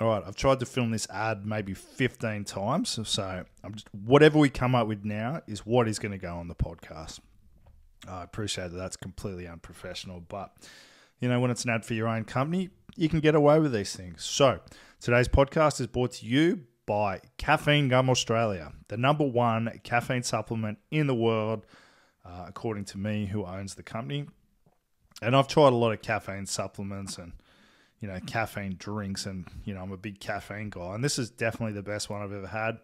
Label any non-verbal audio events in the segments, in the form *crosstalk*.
all right, I've tried to film this ad maybe 15 times. So I'm just, whatever we come up with now is what is going to go on the podcast. I appreciate that that's completely unprofessional, but you know, when it's an ad for your own company, you can get away with these things. So today's podcast is brought to you by Caffeine Gum Australia, the number one caffeine supplement in the world, uh, according to me, who owns the company. And I've tried a lot of caffeine supplements and you know, caffeine drinks, and you know, I'm a big caffeine guy, and this is definitely the best one I've ever had.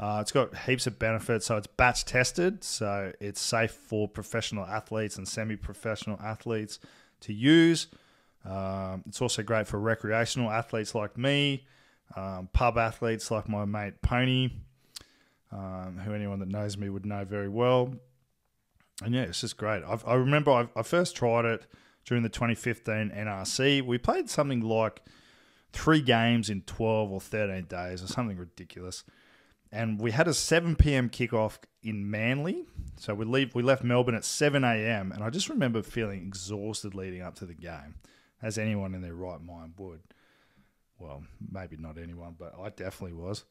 Uh, it's got heaps of benefits. So it's batch tested, so it's safe for professional athletes and semi-professional athletes to use. Um, it's also great for recreational athletes like me, um, pub athletes like my mate Pony, um, who anyone that knows me would know very well. And yeah, it's just great. I've, i remember I, I first tried it during the 2015 NRC. We played something like three games in 12 or 13 days or something ridiculous. And we had a 7 p.m. kickoff in Manly. So we leave we left Melbourne at 7 a.m. and I just remember feeling exhausted leading up to the game, as anyone in their right mind would. Well, maybe not anyone, but I definitely was.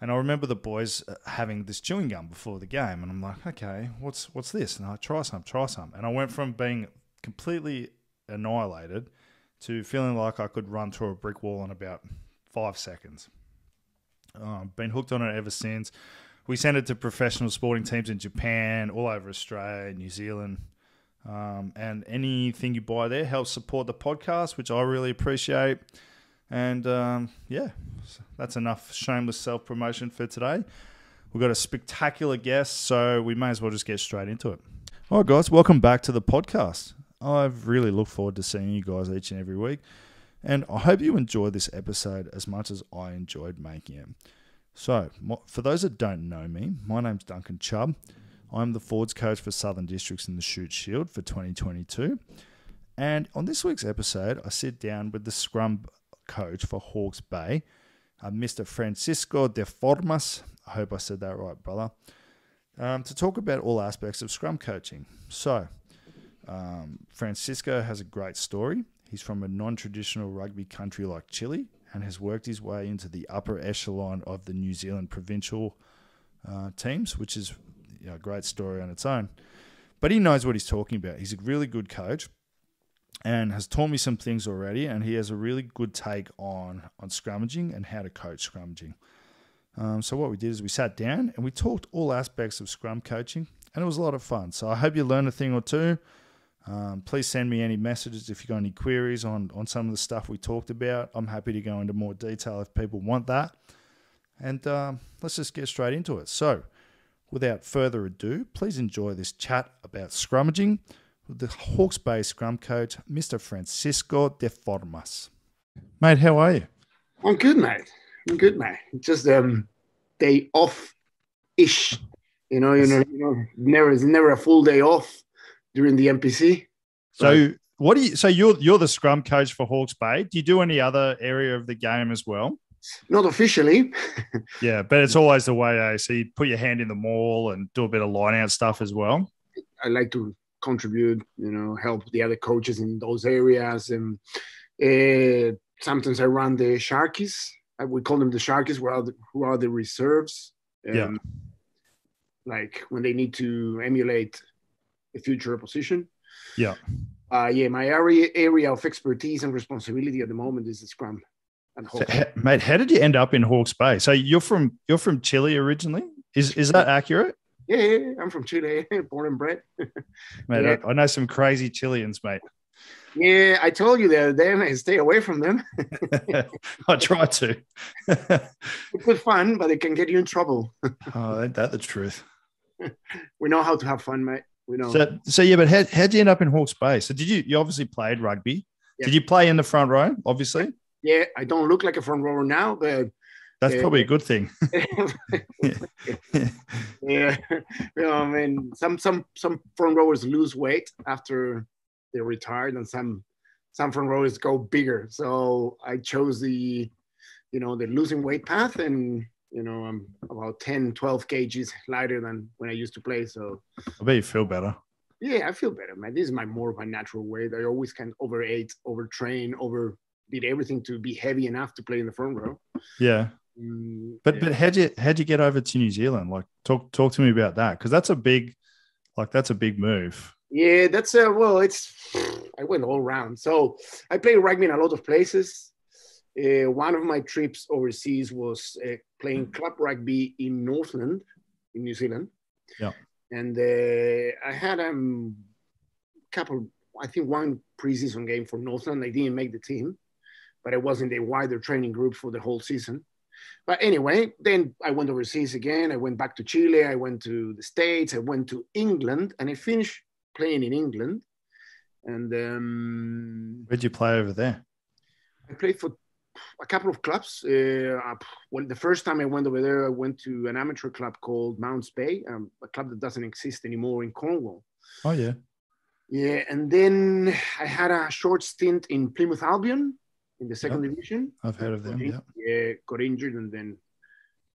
And I remember the boys uh, having this chewing gum before the game, and I'm like, okay, what's what's this? And I try some, try some, and I went from being completely annihilated to feeling like I could run through a brick wall in about five seconds. Uh, been hooked on it ever since. We sent it to professional sporting teams in Japan, all over Australia, New Zealand. Um, and anything you buy there helps support the podcast, which I really appreciate. And um, yeah, that's enough shameless self promotion for today. We've got a spectacular guest, so we may as well just get straight into it. All right, guys, welcome back to the podcast. I've really looked forward to seeing you guys each and every week. And I hope you enjoyed this episode as much as I enjoyed making it. So, for those that don't know me, my name's Duncan Chubb. I'm the Fords coach for Southern Districts in the Shute Shield for 2022. And on this week's episode, I sit down with the scrum coach for Hawke's Bay, uh, Mr. Francisco Deformes. I hope I said that right, brother. Um, to talk about all aspects of scrum coaching. So, um, Francisco has a great story. He's from a non traditional rugby country like Chile and has worked his way into the upper echelon of the New Zealand provincial uh, teams, which is you know, a great story on its own. But he knows what he's talking about. He's a really good coach and has taught me some things already. And he has a really good take on, on scrummaging and how to coach scrummaging. Um, so, what we did is we sat down and we talked all aspects of scrum coaching, and it was a lot of fun. So, I hope you learned a thing or two. Um, please send me any messages if you've got any queries on, on some of the stuff we talked about. I'm happy to go into more detail if people want that. And um, let's just get straight into it. So, without further ado, please enjoy this chat about scrummaging with the Hawke's Bay scrum coach, Mr. Francisco Deformes. Mate, how are you? I'm good, mate. I'm good, mate. Just um, day off ish. You know, you know, you know, never, it's never a full day off during the NPC. So what do you? So you're you're the scrum coach for Hawke's Bay. Do you do any other area of the game as well? Not officially. *laughs* yeah, but it's always the way. Eh? So you put your hand in the maul and do a bit of line out stuff as well. I like to contribute. You know, help the other coaches in those areas, and uh, sometimes I run the Sharkies. We call them the Sharkies, who are the, who are the reserves. Um, yeah. Like when they need to emulate future opposition. Yeah. Uh, yeah, my area area of expertise and responsibility at the moment is the scrum. And so, mate, how did you end up in Hawke's Bay? So you're from you're from Chile originally. Is is that accurate? Yeah, yeah I'm from Chile, *laughs* born and bred. *laughs* mate, yeah. I, I, know some crazy Chileans, mate. Yeah, I told you the other day, stay away from them. *laughs* I try to. it's good fun, but it can get you in trouble. oh, ain't that the truth? we know how to have fun, mate. We know. So, so yeah, but how how'd you end up in Hawke's Bay? So did you you obviously played rugby? Yeah. Did you play in the front row? Obviously. Yeah, I don't look like a front rower now, but that's uh, probably a good thing. *laughs* *laughs* yeah, you know, I mean, some some some front rowers lose weight after they're retired, and some some front rowers go bigger. So I chose the, you know, the losing weight path, and you know, I'm about 10, 12 kgs lighter than when I used to play. So I bet you feel better. Yeah, I feel better, man. This is my more of my natural weight. I always can overeat, overtrain, over did everything to be heavy enough to play in the front row. Yeah. Mm, But yeah. but how'd you how'd you get over to New Zealand? Like talk talk to me about that because that's a big like that's a big move. Yeah, that's uh, well, it's I went all around. So I played rugby in a lot of places. Uh, one of my trips overseas was uh, playing club rugby in Northland, in New Zealand. Yeah. And uh, I had a um, couple, I think one preseason game for Northland. I didn't make the team, but I was in the wider training group for the whole season. But anyway, then I went overseas again. I went back to Chile. I went to the States. I went to England, and I finished playing in England. And um, Where'd you play over there? I played for a couple of clubs. Uh, well, the first time I went over there, I went to an amateur club called Mounts Bay, um, a club that doesn't exist anymore in Cornwall. Oh yeah. Yeah, and then I had a short stint in Plymouth Albion in the second division. I've heard of them. Yeah. Yeah, got injured and then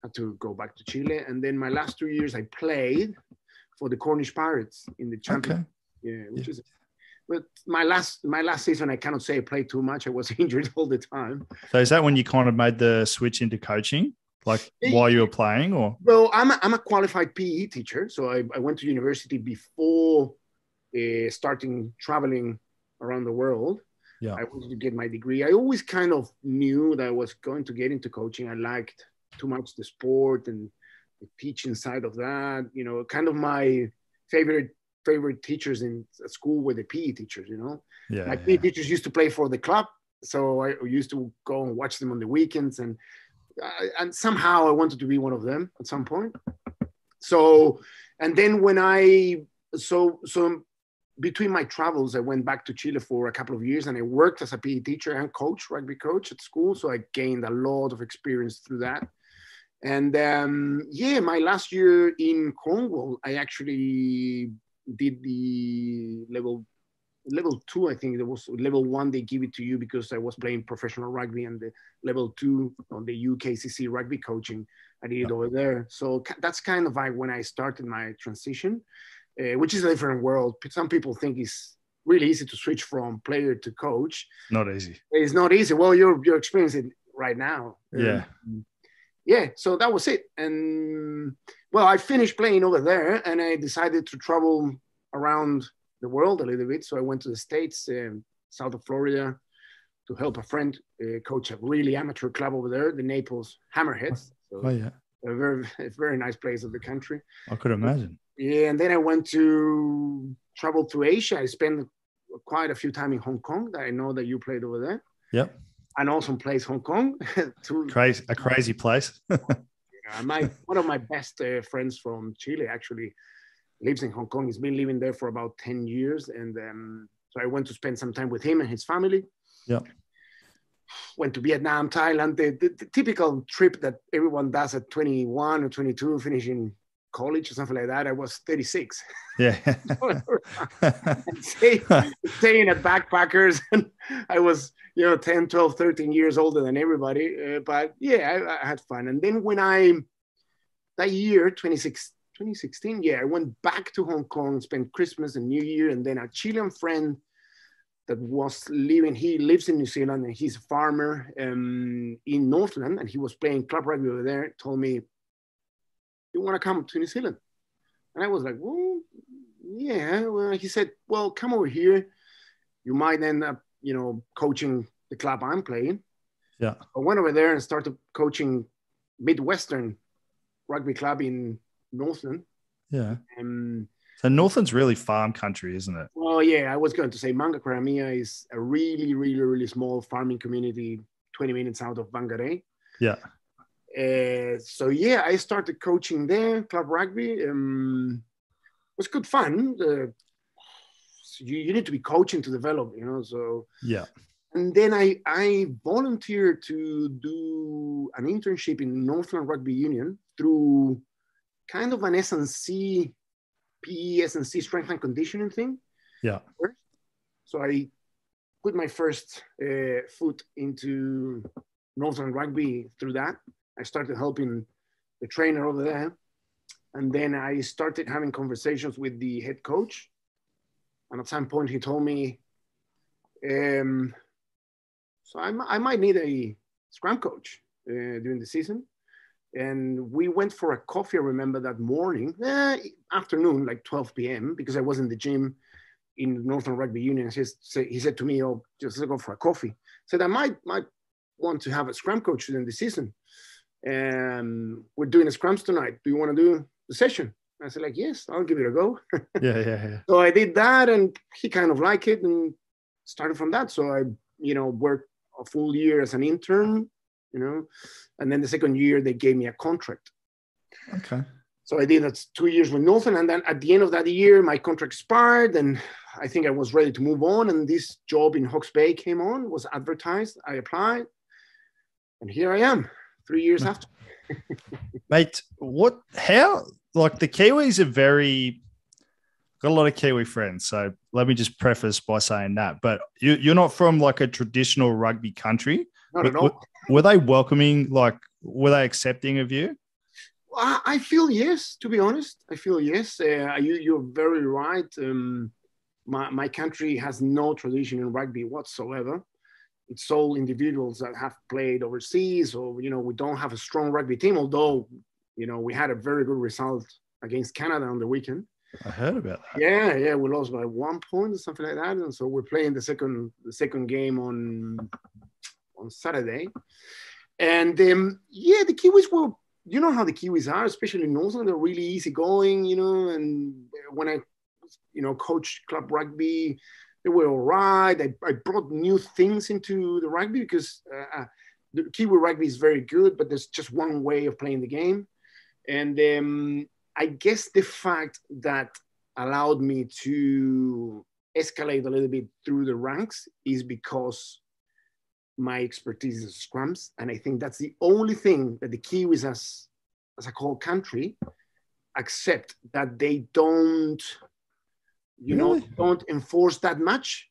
had to go back to Chile. And then my last two years, I played for the Cornish Pirates in the Champions. Okay. Yeah, which is. But my last my last season, I cannot say I played too much. I was *laughs* injured all the time. So is that when you kind of made the switch into coaching, like while you were playing, or Well, I'm a, I'm a qualified PE teacher, so I, I went to university before uh, starting traveling around the world. Yeah. I wanted to get my degree. I always kind of knew that I was going to get into coaching. I liked too much the sport and the teaching side of that. You know, kind of my favorite favorite teachers in school were the PE teachers. You know, yeah, my yeah. PE teachers used to play for the club, so I used to go and watch them on the weekends, and and somehow I wanted to be one of them at some point. So, and then when I so so between my travels, I went back to Chile for a couple of years, and I worked as a PE teacher and coach, rugby coach at school. So I gained a lot of experience through that. And um, yeah, my last year in Cornwall, I actually did the level level two, I think there was level one, they give it to you because I was playing professional rugby and the level two on the UKCC rugby coaching, I did it over there. So that's kind of like when I started my transition, uh, which is a different world. Some people think it's really easy to switch from player to coach. Not easy. It's not easy. Well, you're, you're experiencing it right now. Yeah. Um, yeah, so that was it. And well, I finished playing over there and I decided to travel around the world a little bit. So I went to the States, um, south of Florida, to help a friend uh, coach a really amateur club over there, the Naples Hammerheads. So Oh yeah. a very, *laughs* a very nice place of the country. I could imagine. Yeah, and then I went to travel to Asia. I spent quite a few time in Hong Kong. That I know that you played over there. Yep. An awesome place, Hong Kong. *laughs* to, Crazy, a crazy place. *laughs* my one of my best uh, friends from Chile actually lives in Hong Kong. He's been living there for about ten years, and um, so I went to spend some time with him and his family. Yep. Went to Vietnam, Thailand, the, the, the typical trip that everyone does at 21 or 22, finishing college or something like that. I was 36. yeah. stay, staying at backpackers *laughs* and i was you know 10 12 13 years older than everybody uh, but yeah I, I had fun and then when i that year 26 2016 yeah i went back to hong kong spent christmas and new year and then a chilean friend that was living he lives in new zealand and he's a farmer um, in northland and he was playing club rugby over there told me you want to come to new zealand and i was like well yeah well he said well come over here you might end up you know coaching the club i'm playing Yeah. i went over there and started coaching midwestern rugby club in northland yeah. um, So Northland's really farm country, isn't it? well yeah i was going to say Maungakaramea is a really really really small farming community 20 minutes out of Whangarei. Yeah. Uh, so yeah, I started coaching there, club rugby. Um, it was good fun. Uh, so you, you need to be coaching to develop, you know. So Yeah. and then I I volunteered to do an internship in Northland Rugby Union through kind of an SNC PE SNC strength and conditioning thing. Yeah. So I put my first uh, foot into Northern Rugby through that. I started helping the trainer over there. And then I started having conversations with the head coach. And at some point, he told me, um, so I, I might need a scrum coach uh, during the season. And we went for a coffee. I remember that morning, eh, afternoon, like 12 p.m., because I was in the gym in Northern Rugby Union. He, he said to me, "Oh, just go for a coffee." said I might might want to have a scrum coach during the season. And we're doing a scrums tonight. Do you want to do the session? I said, like, yes, I'll give it a go. *laughs* yeah, yeah, yeah. So I did that, and he kind of liked it, and started from that. So I, you know, worked a full year as an intern, you know, and then the second year they gave me a contract. Okay. So I did that two years with Northern, and then at the end of that year, my contract expired, and I think I was ready to move on. And this job in Hawke's Bay came on, was advertised. I applied, and here I am, three years *laughs* after. Mate, what? How? Like the Kiwis are very got a lot of Kiwi friends. So let me just preface by saying that. But you, you're not from like a traditional rugby country. Not at all. Were, were they welcoming? Like, were they accepting of you? I feel yes. To be honest, I feel yes. Uh, you, you're very right. Um, my, my country has no tradition in rugby whatsoever. It's all individuals that have played overseas, or you know, we don't have a strong rugby team. Although, you know, we had a very good result against Canada on the weekend. I heard about that. Yeah, yeah, we lost by one point or something like that, and so we're playing the second the second game on on Saturday. And um, yeah, the Kiwis were, you know how the Kiwis are, especially in Northern, they're really easygoing, you know. And when I, you know, coach club rugby, they were all right. I, I brought new things into the rugby because uh, uh, the Kiwi rugby is very good, but there's just one way of playing the game. And um, I guess the fact that allowed me to escalate a little bit through the ranks is because my expertise is scrums. And I think that's the only thing that the Kiwis as, as a whole country accept that they don't, you really? know, don't enforce that much.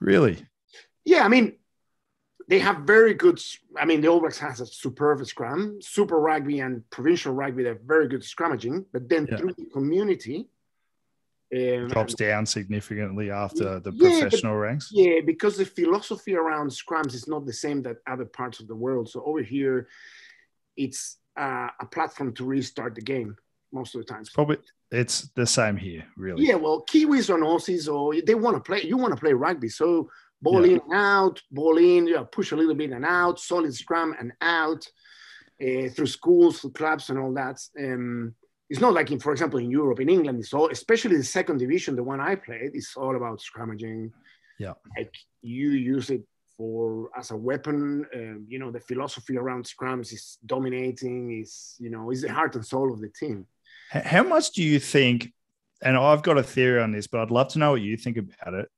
Really? Yeah, I mean, they have very good. I mean, the All Blacks has a superb scrum. Super Rugby and provincial rugby, they're very good scrummaging. But then yeah. through the community, um, drops down significantly after the yeah, professional but, ranks. Yeah, because the philosophy around scrums is not the same that other parts of the world. So over here, it's uh, a platform to restart the game most of the times. Probably it's the same here, really. Yeah, well, Kiwis or Aussies, or they want to play. You want to play rugby, so ball yeah. in and out, ball in, you know, push a little bit and out, solid scrum and out uh, through schools, through clubs, and all that. Um, it's not like in, for example, in Europe, in England, it's all, especially the second division, the one I played, it's all about scrummaging. Yeah, like you use it for as a weapon. Um, you know, the philosophy around scrums is dominating. Is you know, is the heart and soul of the team. How much do you think? And I've got a theory on this, but I'd love to know what you think about it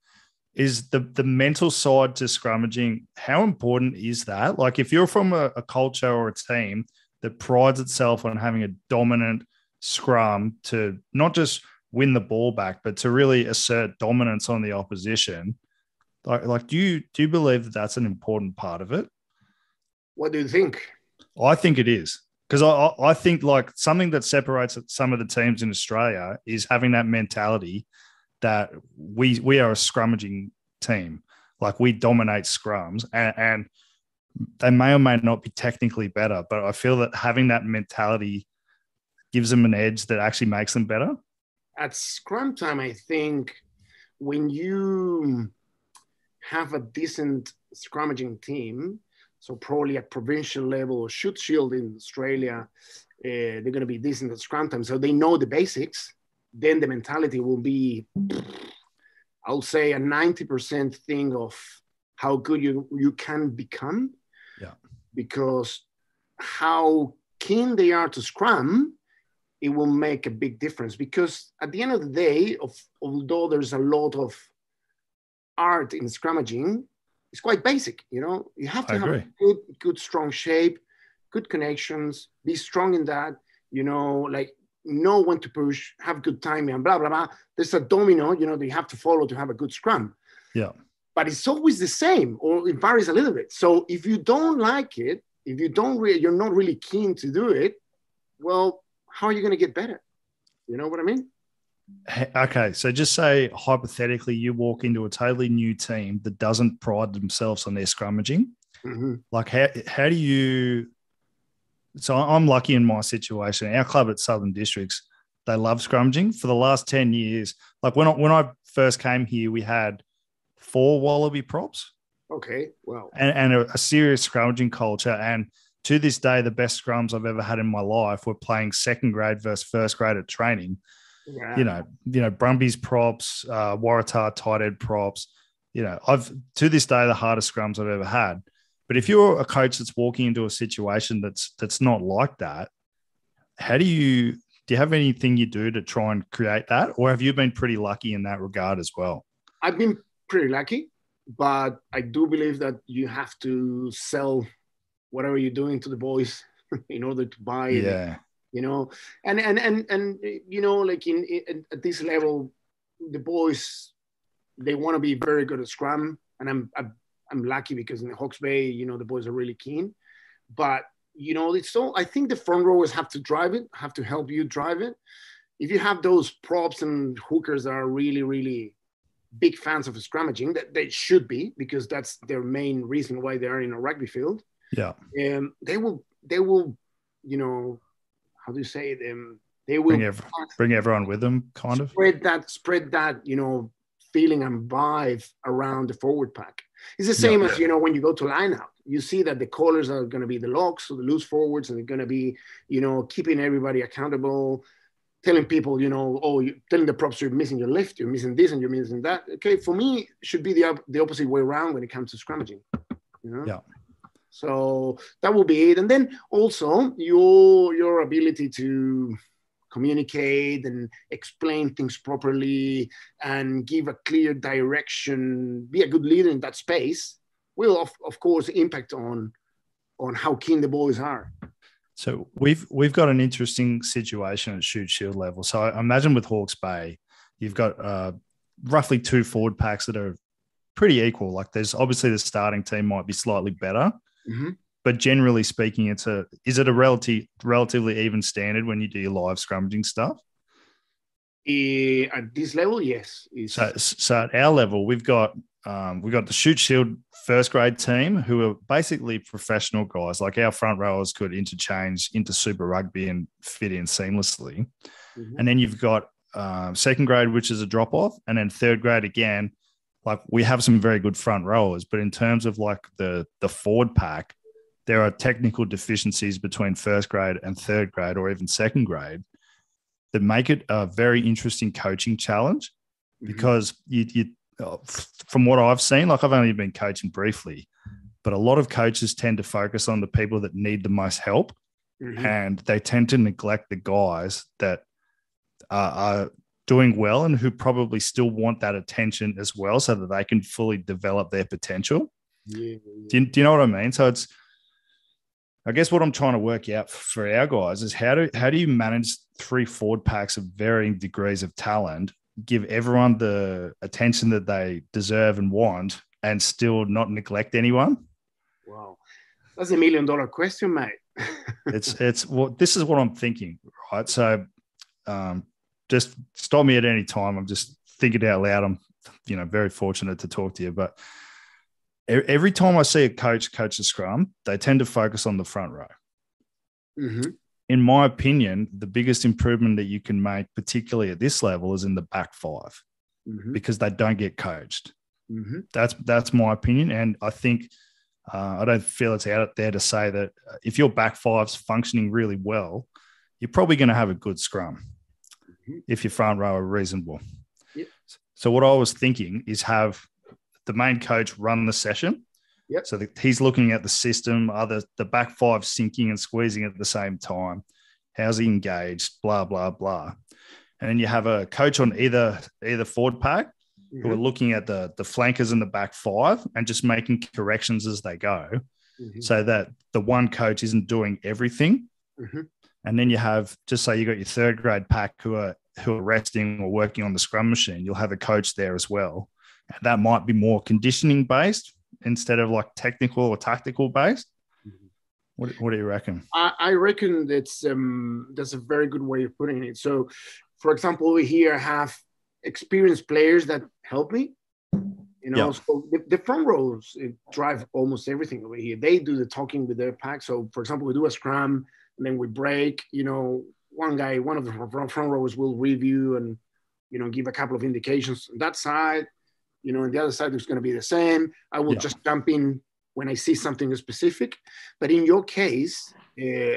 is the the mental side to scrummaging how important is that? Like if you're from a, a, culture or a team that prides itself on having a dominant scrum to not just win the ball back but to really assert dominance on the opposition like, like do you do you believe that that's an important part of it? What do you think? I think it is because I, I think like something that separates some of the teams in australia is having that mentality that we we are a scrummaging team. Like we dominate scrums, and, and they may or may not be technically better, but I feel that having that mentality gives them an edge that actually makes them better. At scrum time, I think when you have a decent scrummaging team, so probably at provincial level or Shute Shield in Australia, uh, they're going to be decent at scrum time. So they know the basics then the mentality will be, I'll say, a 90% thing of how good you, you can become. Yeah. Because how keen they are to scrum, it will make a big difference. Because at the end of the day, of, although there's a lot of art in scrummaging, it's quite basic. You know, you have to I have agree. good, good, strong shape, good connections, be strong in that. You know, like know when to push, have good timing, and blah blah blah. There's a domino, you know, that you have to follow to have a good scrum. Yeah. But it's always the same, or it varies a little bit. So if you don't like it, if you don't really, you're not really keen to do it, well, how are you going to get better? You know what I mean? Okay, so just say hypothetically, you walk into a totally new team that doesn't pride themselves on their scrummaging. Mm-hmm. Like how how do you? So I'm lucky in my situation. Our club at Southern Districts, they love scrummaging. For the last ten years, like when I, when I first came here, we had four wallaby props. Okay, well, and, and a, a serious scrummaging culture. And to this day, the best scrums I've ever had in my life were playing second grade versus first grade at training. Yeah. You know, you know, Brumbies props, uh, Waratah tighthead props. You know, I've to this day the hardest scrums I've ever had. But if you're a coach that's walking into a situation that's that's not like that, how do you do you have anything you do to try and create that, or have you been pretty lucky in that regard as well? I've been pretty lucky, but I do believe that you have to sell whatever you're doing to the boys *laughs* in order to buy yeah you know? And and and and you know like in, in at this level the boys they want to be very good at scrum. And i'm i'm, I'm lucky because in the hawke's bay you know the boys are really keen. But you know it's so i think the front rowers have to drive it have to help you drive it. If you have those props and hookers that are really really big fans of scrummaging that they should be because that's their main reason why they are in a rugby field. Yeah. Um, they will, they will, you know, how do you say them? Um, they will bring, every, bring everyone with them, kind of spread that, spread that, you know, feeling and vibe around the forward pack. It's the same yeah. as you know when you go to line out, you see that the callers are going to be the locks, so the loose forwards, and they're going to be, you know, keeping everybody accountable, telling people, you know, oh, you telling the props you're missing your lift, you're missing this, and you're missing that. Okay, for me, should be the the opposite way around when it comes to scrummaging. You know? Yeah. So that will be it. And then also your your ability to communicate and explain things properly and give a clear direction, be a good leader in that space will of, of course impact on on how keen the boys are. So we've we've got an interesting situation at Shute Shield level. So I imagine with Hawke's Bay, you've got uh, roughly two forward packs that are pretty equal. Like there's obviously the starting team might be slightly better, Mm-hmm. But generally speaking, it's a is it a relative relatively even standard when you do your live scrummaging stuff? Uh, at this level, yes. So, so at our level, we've got um, we've got the Shute Shield first grade team who are basically professional guys. Like our front rowers could interchange into Super Rugby and fit in seamlessly. Mm-hmm. And then you've got um, second grade, which is a drop off, and then third grade again, like we have some very good front rowers, but in terms of like the the forward pack, there are technical deficiencies between first grade and third grade or even second grade that make it a very interesting coaching challenge mm-hmm. because you, you uh, from what I've seen, like I've only been coaching briefly, but a lot of coaches tend to focus on the people that need the most help, mm-hmm. and they tend to neglect the guys that are, are doing well and who probably still want that attention as well so that they can fully develop their potential. Yeah, yeah. Do, you, do you know what I mean? So it's, I guess what I'm trying to work out for our guys is how do how do you manage three forward packs of varying degrees of talent, give everyone the attention that they deserve and want, and still not neglect anyone? Wow, that's a million dollar question, mate. *laughs* it's it's well, this is what I'm thinking, right? So, um, just stop me at any time. I'm just thinking out loud. I'm, you know, very fortunate to talk to you. But every time I see a coach coach a scrum, they tend to focus on the front row. Mm-hmm. In my opinion, the biggest improvement that you can make, particularly at this level, is in the back 5 mm-hmm. because they don't get coached. Mm-hmm. That's that's my opinion, and I think uh, I don't feel it's out there to say that if your back five's functioning really well, you're probably going to have a good scrum. If your front row are reasonable. Yep. So what I was thinking is have the main coach run the session. Yep. So that he's looking at the system, are the, the back five sinking and squeezing at the same time? How's he engaged? Blah, blah, blah. And then you have a coach on either either forward pack mm-hmm. who are looking at the the flankers in the back five and just making corrections as they go. Mm-hmm. So that the one coach isn't doing everything. Mm-hmm. And then you have just say you got your third grade pack who are who are resting or working on the scrum machine. You'll have a coach there as well. And that might be more conditioning based instead of like technical or tactical based. Mm-hmm. What, what do you reckon? I, I reckon that's um, that's a very good way of putting it. So, for example, we here have experienced players that help me. You know, Yeah. so the, the front rows drive almost everything over here. They do the talking with their pack. So, for example, we do a scrum and then we break. You know, one guy, one of the front, rows will review and you know give a couple of indications on that side. You know, and the other side is going to be the same. I will Yeah. just jump in when I see something specific. But in your case, uh,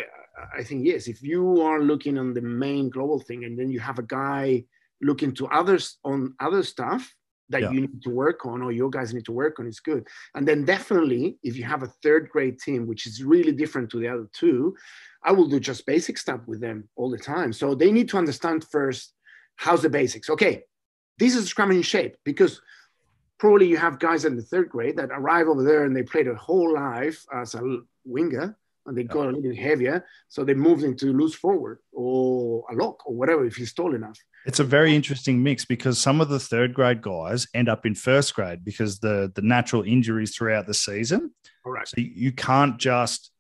I think yes, if you are looking on the main global thing, and then you have a guy looking to others on other stuff that Yeah. you need to work on, or your guys need to work on, is good. And then definitely, if you have a third grade team, which is really different to the other two, I will do just basic stuff with them all the time. So they need to understand first how's the basics. Okay, this is scrum in shape because probably you have guys in the third grade that arrive over there and they played their whole life as a winger and they got a little bit heavier. So they moved into loose forward or a lock or whatever if he's tall enough. It's a very interesting mix because some of the third grade guys end up in first grade because the the natural injuries throughout the season. All right. So you- can't just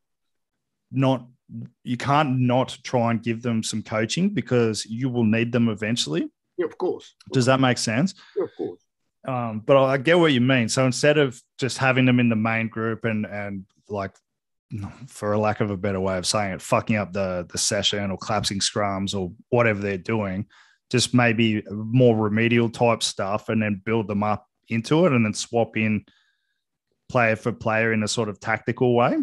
not you can't not try and give them some coaching because you will need them eventually. Yeah, of course. Does that make sense? Yeah, of course. Um, but I get what you mean. So instead of just having them in the main group and and like, for a lack of a better way of saying it, fucking up the the session or collapsing scrums or whatever they're doing, just maybe more remedial type stuff, and then build them up into it, and then swap in player for player in a sort of tactical way.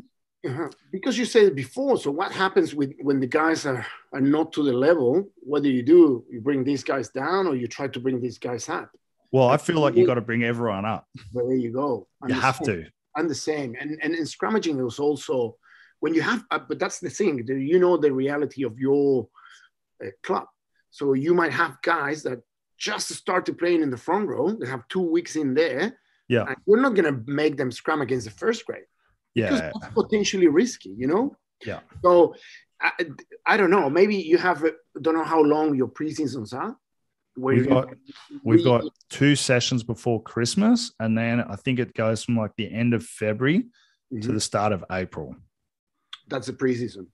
Uh-huh. Because you said it before. So what happens with when the guys are, are not to the level? What do you do? You bring these guys down or you try to bring these guys up? Well, I feel like you got to bring everyone up. But there you go. I'm You have to. I'm the same. And and in scrummaging, it was also when you have. Uh, but that's the thing. You know the reality of your uh, club. So you might have guys that just started playing in the front row. They have two weeks in there. Yeah. And you're not gonna make them scrum against the first grade because Yeah. that's potentially risky. You know. Yeah. So I, I don't know. Maybe you have. uh, Don't know how long your preseasons are. We've got we've got two sessions before Christmas, and then I think it goes from like the end of February to Mhm. the start of April. That's the preseason.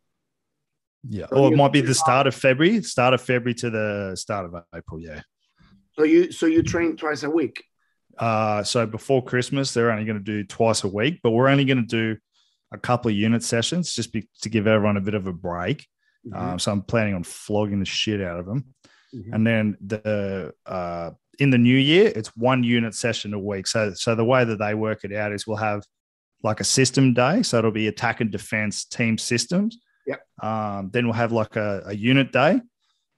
Yeah. So Or it might be the start of February, start of February to the start of April. Yeah. So you so you train twice a week. Uh, so before Christmas, they're only going to do twice a week, but we're only going to do a couple of unit sessions just be, to give everyone a bit of a break. Mhm. Um, so I'm planning on flogging the shit out of them. Mhm. And then the uh, in the new year, it's one unit session a week. So so the way that they work it out is we'll have like a system day. So it'll be attack and defense team systems. Yep. Um, then we'll have like a, a unit day.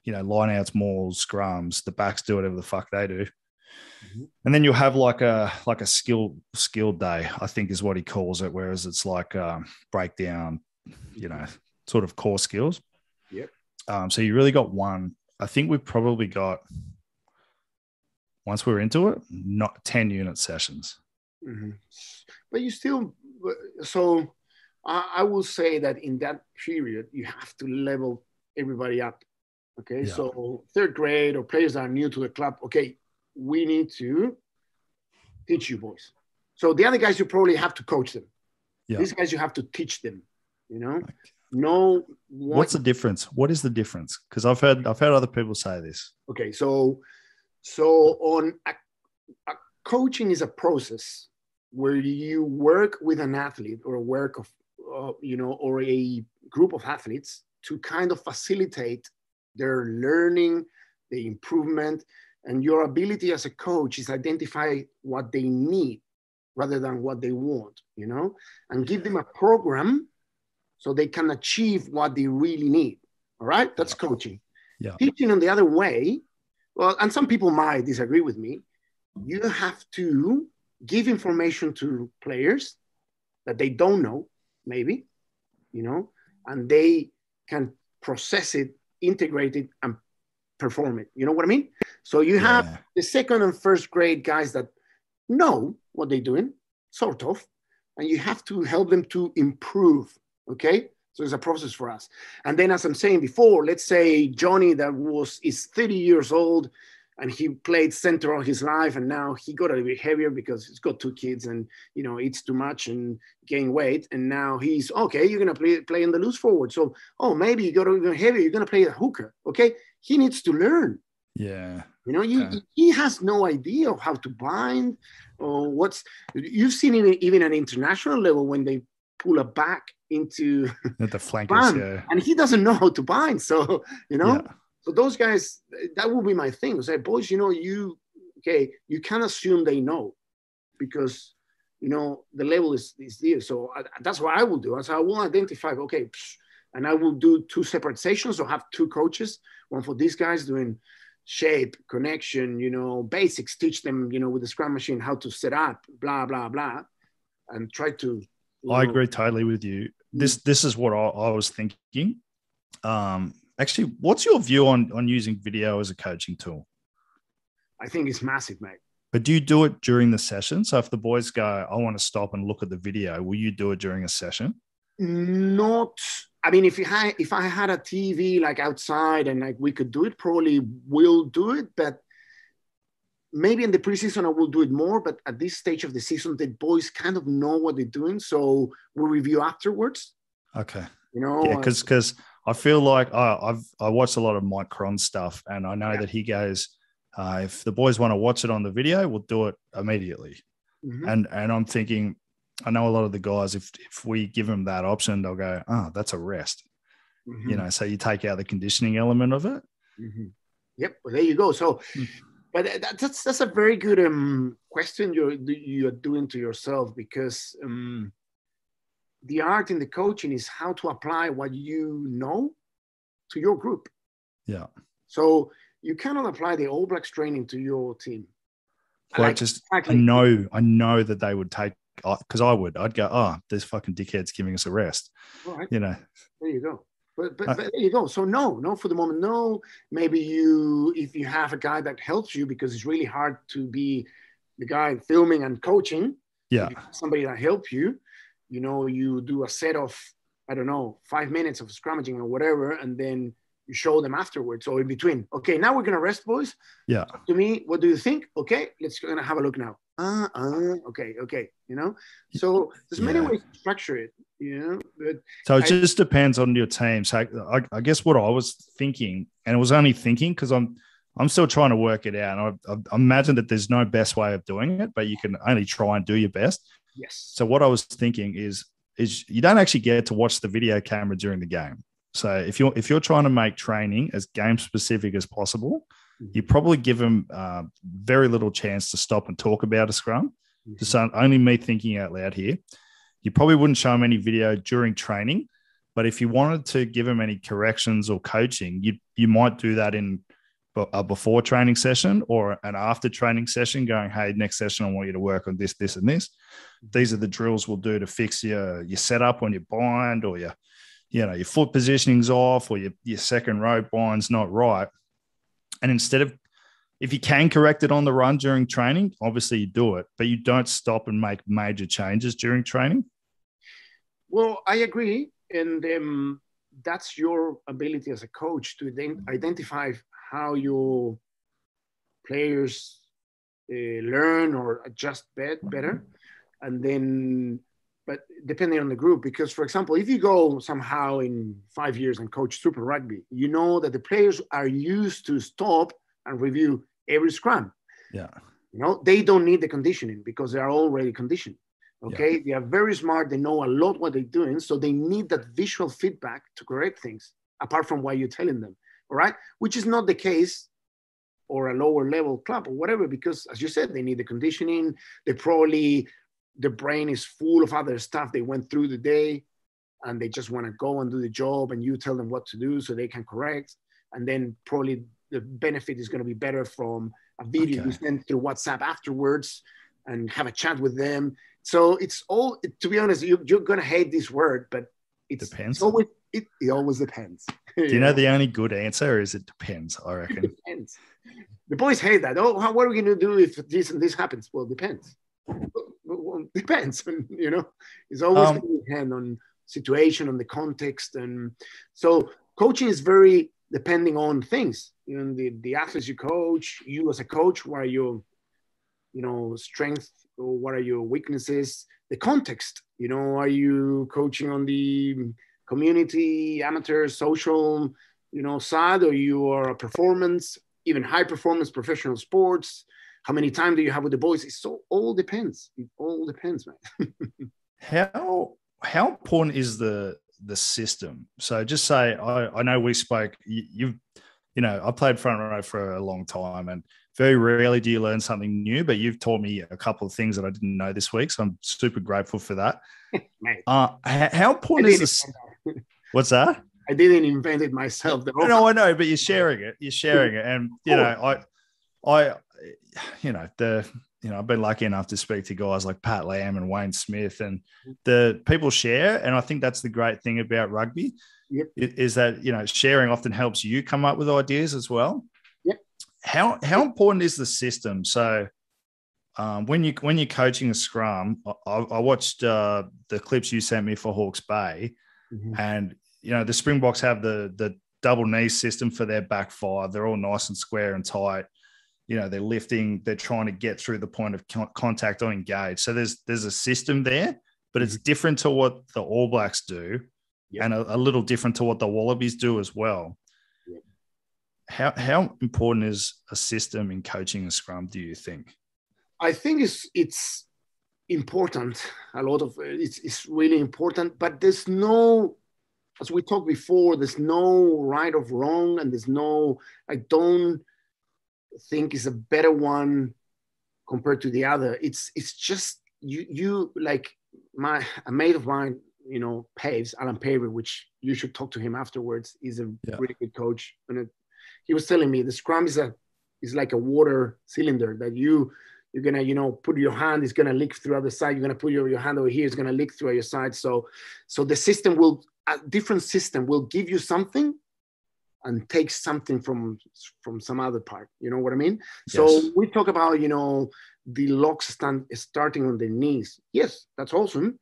You know, lineouts, mauls, scrums, the backs do whatever the fuck they do. Mhm. And then you'll have like a like a skill skill day, I think is what he calls it. Whereas it's like um, breakdown, you know, sort of core skills. Yep. Um, so you really got one. I think we've probably got once we're into it, not ten unit sessions. Mhm. But you still, so I, I will say that in that period, you have to level everybody up. Okay. Yeah. So third grade or players that are new to the club, okay, we need to teach you boys. So the other guys, you probably have to coach them. Yeah. These guys, you have to teach them, you know, know what What's the difference? What is the difference? Because I've heard I've heard other people say this. Okay, so so on a, a coaching is a process where you work with an athlete or a work of uh, you know or a group of athletes to kind of facilitate their learning, the improvement, and your ability as a coach is identify what they need rather than what they want, you know, and give them a program so they can achieve what they really need. All right, that's coaching. Yeah. Teaching on the other way, well, and some people might disagree with me. You have to give information to players that they don't know, maybe, you know, and they can process it, integrate it, and perform it. You know what I mean? So you have Yeah. the second and first grade guys that know what they're doing, sort of, and you have to help them to improve. Okay. So it's a process for us. And then, as I'm saying before, let's say Johnny that was is 30 years old and he played center all his life and now he got a little bit heavier because he's got two kids and you know eats too much and gain weight and now he's okay you're gonna play play in the loose forward so oh maybe you got even heavier you're gonna play a hooker okay he needs to learn Yeah. You know, you, Okay. he has no idea of how to bind or what's. You've seen it even at international level when they pull a back into, *laughs* At the flankers, yeah. and he doesn't know how to bind. So you know, Yeah. so those guys, that will be my thing. Say, boys, you know, you okay, you can't assume they know because you know the level is, is there. So I, that's what I will do. As I will identify, okay, psh, and I will do two separate sessions or have two coaches, one for these guys doing shape, connection, you know, basics, teach them, you know, with the scrum machine how to set up, blah, blah, blah, and try to I agree totally with you. This this is what I, I was thinking. Um, actually, what's your view on on using video as a coaching tool? I think it's massive, mate. But do you do it during the session? So if the boys go, I want to stop and look at the video, will you do it during a session? not i mean if you had if i had a tv like outside and like we could do it probably we'll do it but maybe in the preseason i will do it more but at this stage of the season the boys kind of know what they're doing so we'll review afterwards Okay. you know Yeah, because because I feel like I, I've I watched a lot of Mike Cron stuff, and I know Yeah. that he goes, uh, if the boys want to watch it on the video, we'll do it immediately. Mhm. And and I'm thinking, I know a lot of the guys, if if we give them that option, they'll go, oh, that's a rest. Mhm. You know, so you take out the conditioning element of it. Mhm. Yep. Well, there you go. So, Mm. But that, that's that's a very good um, question you're you're doing to yourself because um, the art in the coaching is how to apply what you know to your group. Yeah. So you cannot apply the All Blacks training to your team. Well, I Like, just I know I know that they would take because I would. I'd go, oh, this fucking dickhead's giving us a rest. Right. You know, There you go. But, but, Uh, but there you go. So no, no, for the moment, no. Maybe you, if you have a guy that helps you, because it's really hard to be the guy filming and coaching. yeah, If you have somebody that help you, you know, you do a set of, I don't know, five minutes of scrummaging or whatever, and then you show them afterwards or in between. Okay, now we're gonna rest, boys. yeah, To me, what do you think? Okay, let's gonna have a look now. Uh, uh, okay, okay, you know. So there's many Yeah. ways to structure it, you know. But So it I- just depends on your team. So I, I guess what I was thinking, and it was only thinking because I'm I'm still trying to work it out. And I, I imagine that there's no best way of doing it, but you can only try and do your best. yes, So what I was thinking is is you don't actually get to watch the video camera during the game. So if you're if you're trying to make training as game specific as possible, you probably give them uh, very little chance to stop and talk about a scrum. Just only me thinking out loud here. You probably wouldn't show them any video during training, but if you wanted to give them any corrections or coaching, you you might do that in a before training session or an after training session. Going, hey, next session I want you to work on this, this, and this. These are the drills we'll do to fix your your setup on your bind or your you know your foot positioning's off or your your second row bind's not right. And instead of if you can correct it on the run during training, obviously you do it, but you don't stop and make major changes during training. Well, I agree, and um, that's your ability as a coach to ident- identify how your players uh, learn or adjust bet- better, and then, but depending on the group, because for example, if you go somehow in five years and coach Super Rugby, you know that the players are used to stop and review every scrum. Yeah. You know, they don't need the conditioning because they are already conditioned. Okay. They are very smart. They know a lot what they're doing. So they need that visual feedback to correct things apart from what you're telling them. All right. Which is not the case or a lower level club or whatever, because as you said, they need the conditioning. They probably, the brain is full of other stuff they went through the day and they just want to go and do the job and you tell them what to do so they can correct. And then probably the benefit is going to be better from a video you Okay. send through WhatsApp afterwards and have a chat with them. So it's all, to be honest, you, you're going to hate this word, but it Depends. always, it, it always depends. Do you *laughs* know the only good answer is it depends, I it reckon. depends. The boys hate that. Oh, how, what are we going to do if this and this happens? Well, depends. *laughs* Depends. *laughs* You know, it's always Um, going to depend on situation, on the context, and so coaching is very depending on things. You know, the the athletes you coach, you as a coach, what are your, you know, strength or what are your weaknesses? The context. You know, are you coaching on the community, amateur, social, you know, side, or you are a performance even high performance professional sports. How many time do you have with the boys? It so all depends. It all depends, man. *laughs* how how important is the the system? So just say I, I know we spoke. You, you've you know I played front row for a long time, and very rarely do you learn something new. But you've taught me a couple of things that I didn't know this week, so I'm super grateful for that. *laughs* uh, how important is this? *laughs* What's that? I didn't invent it myself. No, I know, but you're sharing it. You're sharing it, and you know, I, I, *sighs* you know, the you know, I've been lucky enough to speak to guys like Pat Lam and Wayne Smith, and the people share, and I think that's the great thing about rugby. Yep. Is that you know sharing often helps you come up with ideas as well. Yep. How how important is the system? So um, when you when you're coaching a scrum, I, I watched uh, the clips you sent me for Hawke's Bay, mm-hmm. and you know the Springboks have the the double knee system for their back five. They're all nice and square and tight. You know they're lifting. They're trying to get through the point of contact on engage. So there's there's a system there, but it's mm-hmm. different to what the All Blacks do, yep. and a, a, little different to what the Wallabies do as well. Yep. How how important is a system in coaching a scrum? Do you think? I think it's it's important. A lot of it's it's really important, but there's no as we talked before, there's no right or wrong, and there's no, I don't think is a better one compared to the other. It's it's just you you like my a mate of mine, you know, Paves, Alan Paver, which you should talk to him afterwards. He's a yeah. really good coach. And it, he was telling me the scrum is a is like a water cylinder that you you're gonna you know put your hand it's gonna leak through other side you're gonna put your, your hand over here it's gonna leak through your side so so the system will a different system will give you something and take something from from some other part you know what i mean yes. so we talk about you know the locks stand starting on the knees yes that's awesome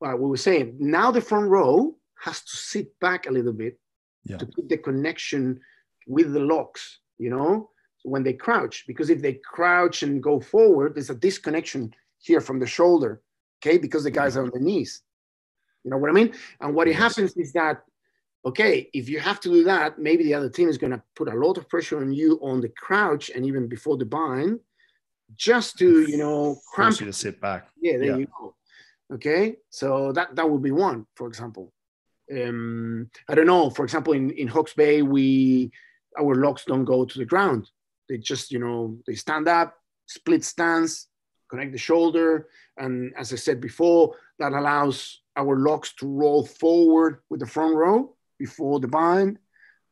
but we were saying now the front row has to sit back a little bit yeah. to keep the connection with the locks you know when they crouch because if they crouch and go forward there's a disconnection here from the shoulder okay because the guys are on the knees you know what I mean? And what yes. it happens is that, okay, if you have to do that, maybe the other team is going to put a lot of pressure on you on the crouch and even before the bind, just to you know cramp you to sit back. Yeah, there yeah. you go. Okay, so that that would be one, for example. Um, I don't know. For example, in in Hawke's Bay, we our locks don't go to the ground. They just you know they stand up, split stance, connect the shoulder, and as I said before, that allows our locks to roll forward with the front row before the bind,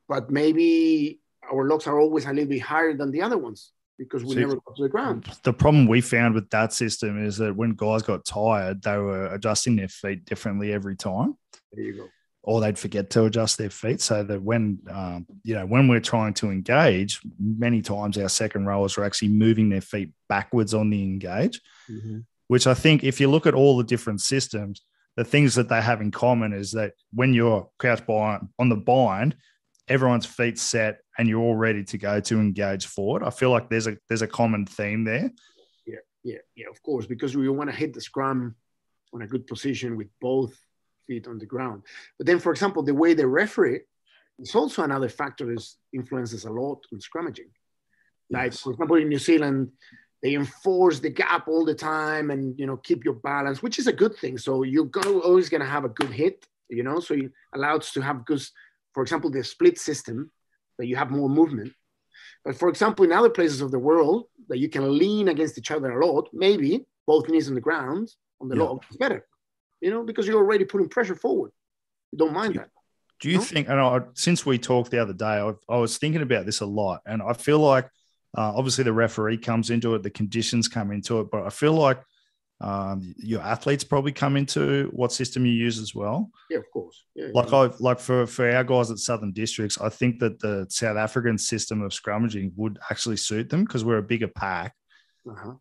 but maybe our locks are always a little bit higher than the other ones because we never got to the ground. The problem we found with that system is that when guys got tired, they were adjusting their feet differently every time. There you go. Or they'd forget to adjust their feet, so that when um, you know when we're trying to engage, many times our second rowers are actually moving their feet backwards on the engage, mm-hmm. which I think if you look at all the different systems, the things that they have in common is that when you're crouched bind, on the bind, everyone's feet set and you're all ready to go to engage forward. I feel like there's a there's a common theme there. Yeah, yeah, yeah, of course, because we want to hit the scrum on a good position with both feet on the ground. But then, for example, the way they referee is also another factor that influences a lot on scrummaging. Like, yes. for example, in New Zealand, they enforce the gap all the time and you know keep your balance which is a good thing. So you're gonna, always going to have a good hit you know so you allows to have good for example the split system that you have more movement. But for example in other places of the world that you can lean against each other a lot maybe both knees on the ground on the yeah. log is better you know because you're already putting pressure forward. You don't mind that do you think and I, since we talked the other day I, I was thinking about this a lot and i feel like uh, obviously, the referee comes into it, the conditions come into it, but I feel like um, your athletes probably come into what system you use as well. Yeah, of course. Yeah, like yeah. I like for for our guys at Southern Districts, I think that the South African system of scrummaging would actually suit them because we're a bigger pack, uh-huh.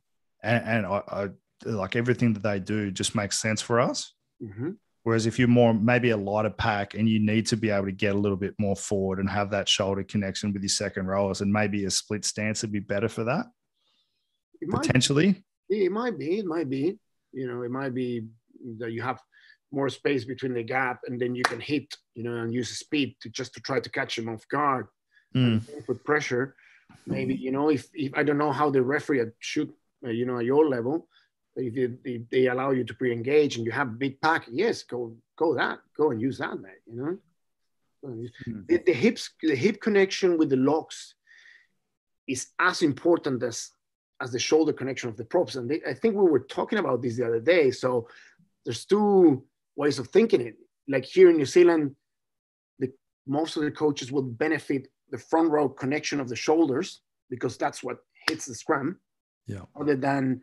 and, and I, I, like everything that they do just makes sense for us. Mm-hmm. Whereas if you're more maybe a lighter pack and you need to be able to get a little bit more forward and have that shoulder connection with your second rollers, and maybe a split stance would be better for that. It potentially. It might be. It might be. You know, it might be that you have more space between the gap, and then you can hit. You know, and use speed to just to try to catch him off guard, mm. put pressure. maybe you know if, if I don't know how the referee should uh, you know at your level if they allow you to pre-engage and you have a big pack yes go go that go and use that man you know mm-hmm. the, the hips the hip connection with the locks is as important as as the shoulder connection of the props and they, I think we were talking about this the other day so there's two ways of thinking it like here in New Zealand the most of the coaches will benefit the front row connection of the shoulders because that's what hits the scrum. Yeah. Other than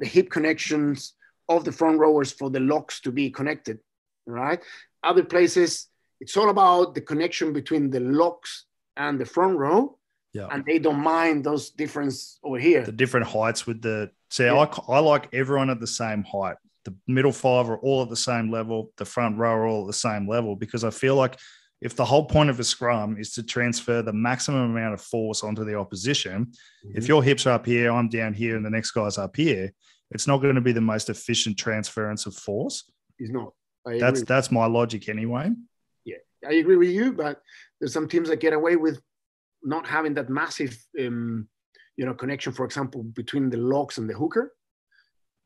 the hip connections of the front rowers for the locks to be connected. Right. Other places, it's all about the connection between the locks and the front row. Yeah. And they don't mind those difference over here. The different heights with the see, yeah. I, I like everyone at the same height. The middle five are all at the same level. The front row are all at the same level because I feel like if the whole point of a scrum is to transfer the maximum amount of force onto the opposition, mm-hmm. if your hips are up here, I'm down here, and the next guy's up here, it's not going to be the most efficient transference of force. It's not. That's that's my logic anyway. Yeah, I agree with you, but there's some teams that get away with not having that massive, um, you know, connection. For example, between the locks and the hooker,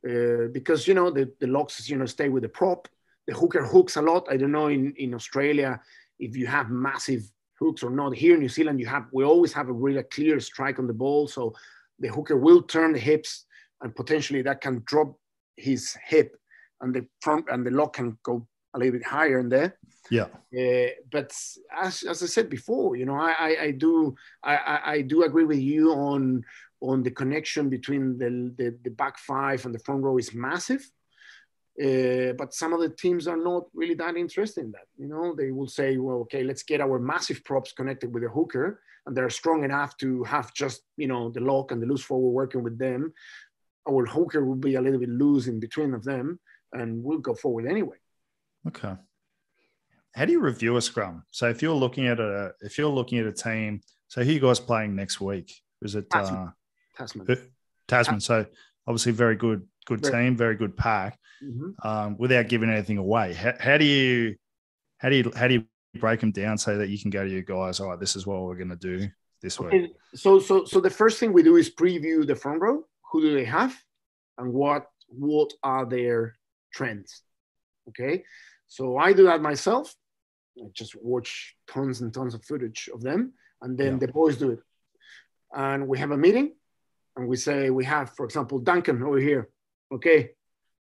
uh, because you know the the locks, you know, stay with the prop. The hooker hooks a lot. I don't know in in Australia if you have massive hooks or not. Here in New Zealand, you have we always have a really clear strike on the ball, so the hooker will turn the hips, and potentially that can drop his hip, and the front and the lock can go a little bit higher in there. Yeah. Uh, but as, as I said before, you know, I, I, I do I, I do agree with you on on the connection between the, the, the back five and the front row is massive. Uh, but some of the teams are not really that interested in that. You know, they will say, well, okay, let's get our massive props connected with a hooker, and they're strong enough to have just, you know, the lock and the loose forward working with them. Our hooker will be a little bit loose in between of them, and we'll go forward anyway. Okay. How do you review a scrum? So if you're looking at a if you're looking at a team, so who you guys playing next week? Is it Tasman? Uh, Tasman. Tasman. So obviously very good good team, very good pack. Mm-hmm. Um, without giving anything away, how, how, do you how do you how do you break them down so that you can go to your guys? All right, this is what we're going to do this okay. week. So so so the first thing we do is preview the front row. Who do they have, and what what are their trends? Okay, so I do that myself. I just watch tons and tons of footage of them, and then yeah. the boys do it. And we have a meeting, and we say we have, for example, Duncan over here. Okay,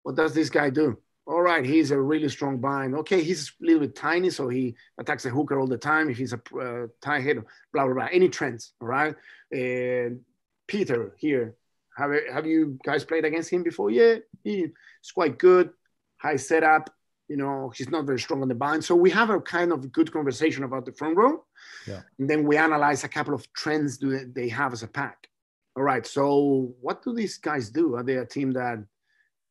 what does this guy do? All right, he's a really strong bind. Okay, he's a little bit tiny, so he attacks a hooker all the time. If he's a uh, tighthead, blah blah blah. Any trends? All right. And Peter here, have have you guys played against him before? Yeah, he's quite good. High setup. You know, he's not very strong on the bind. So we have a kind of good conversation about the front row. Yeah. And then we analyze a couple of trends do they have as a pack. All right. So what do these guys do? Are they a team that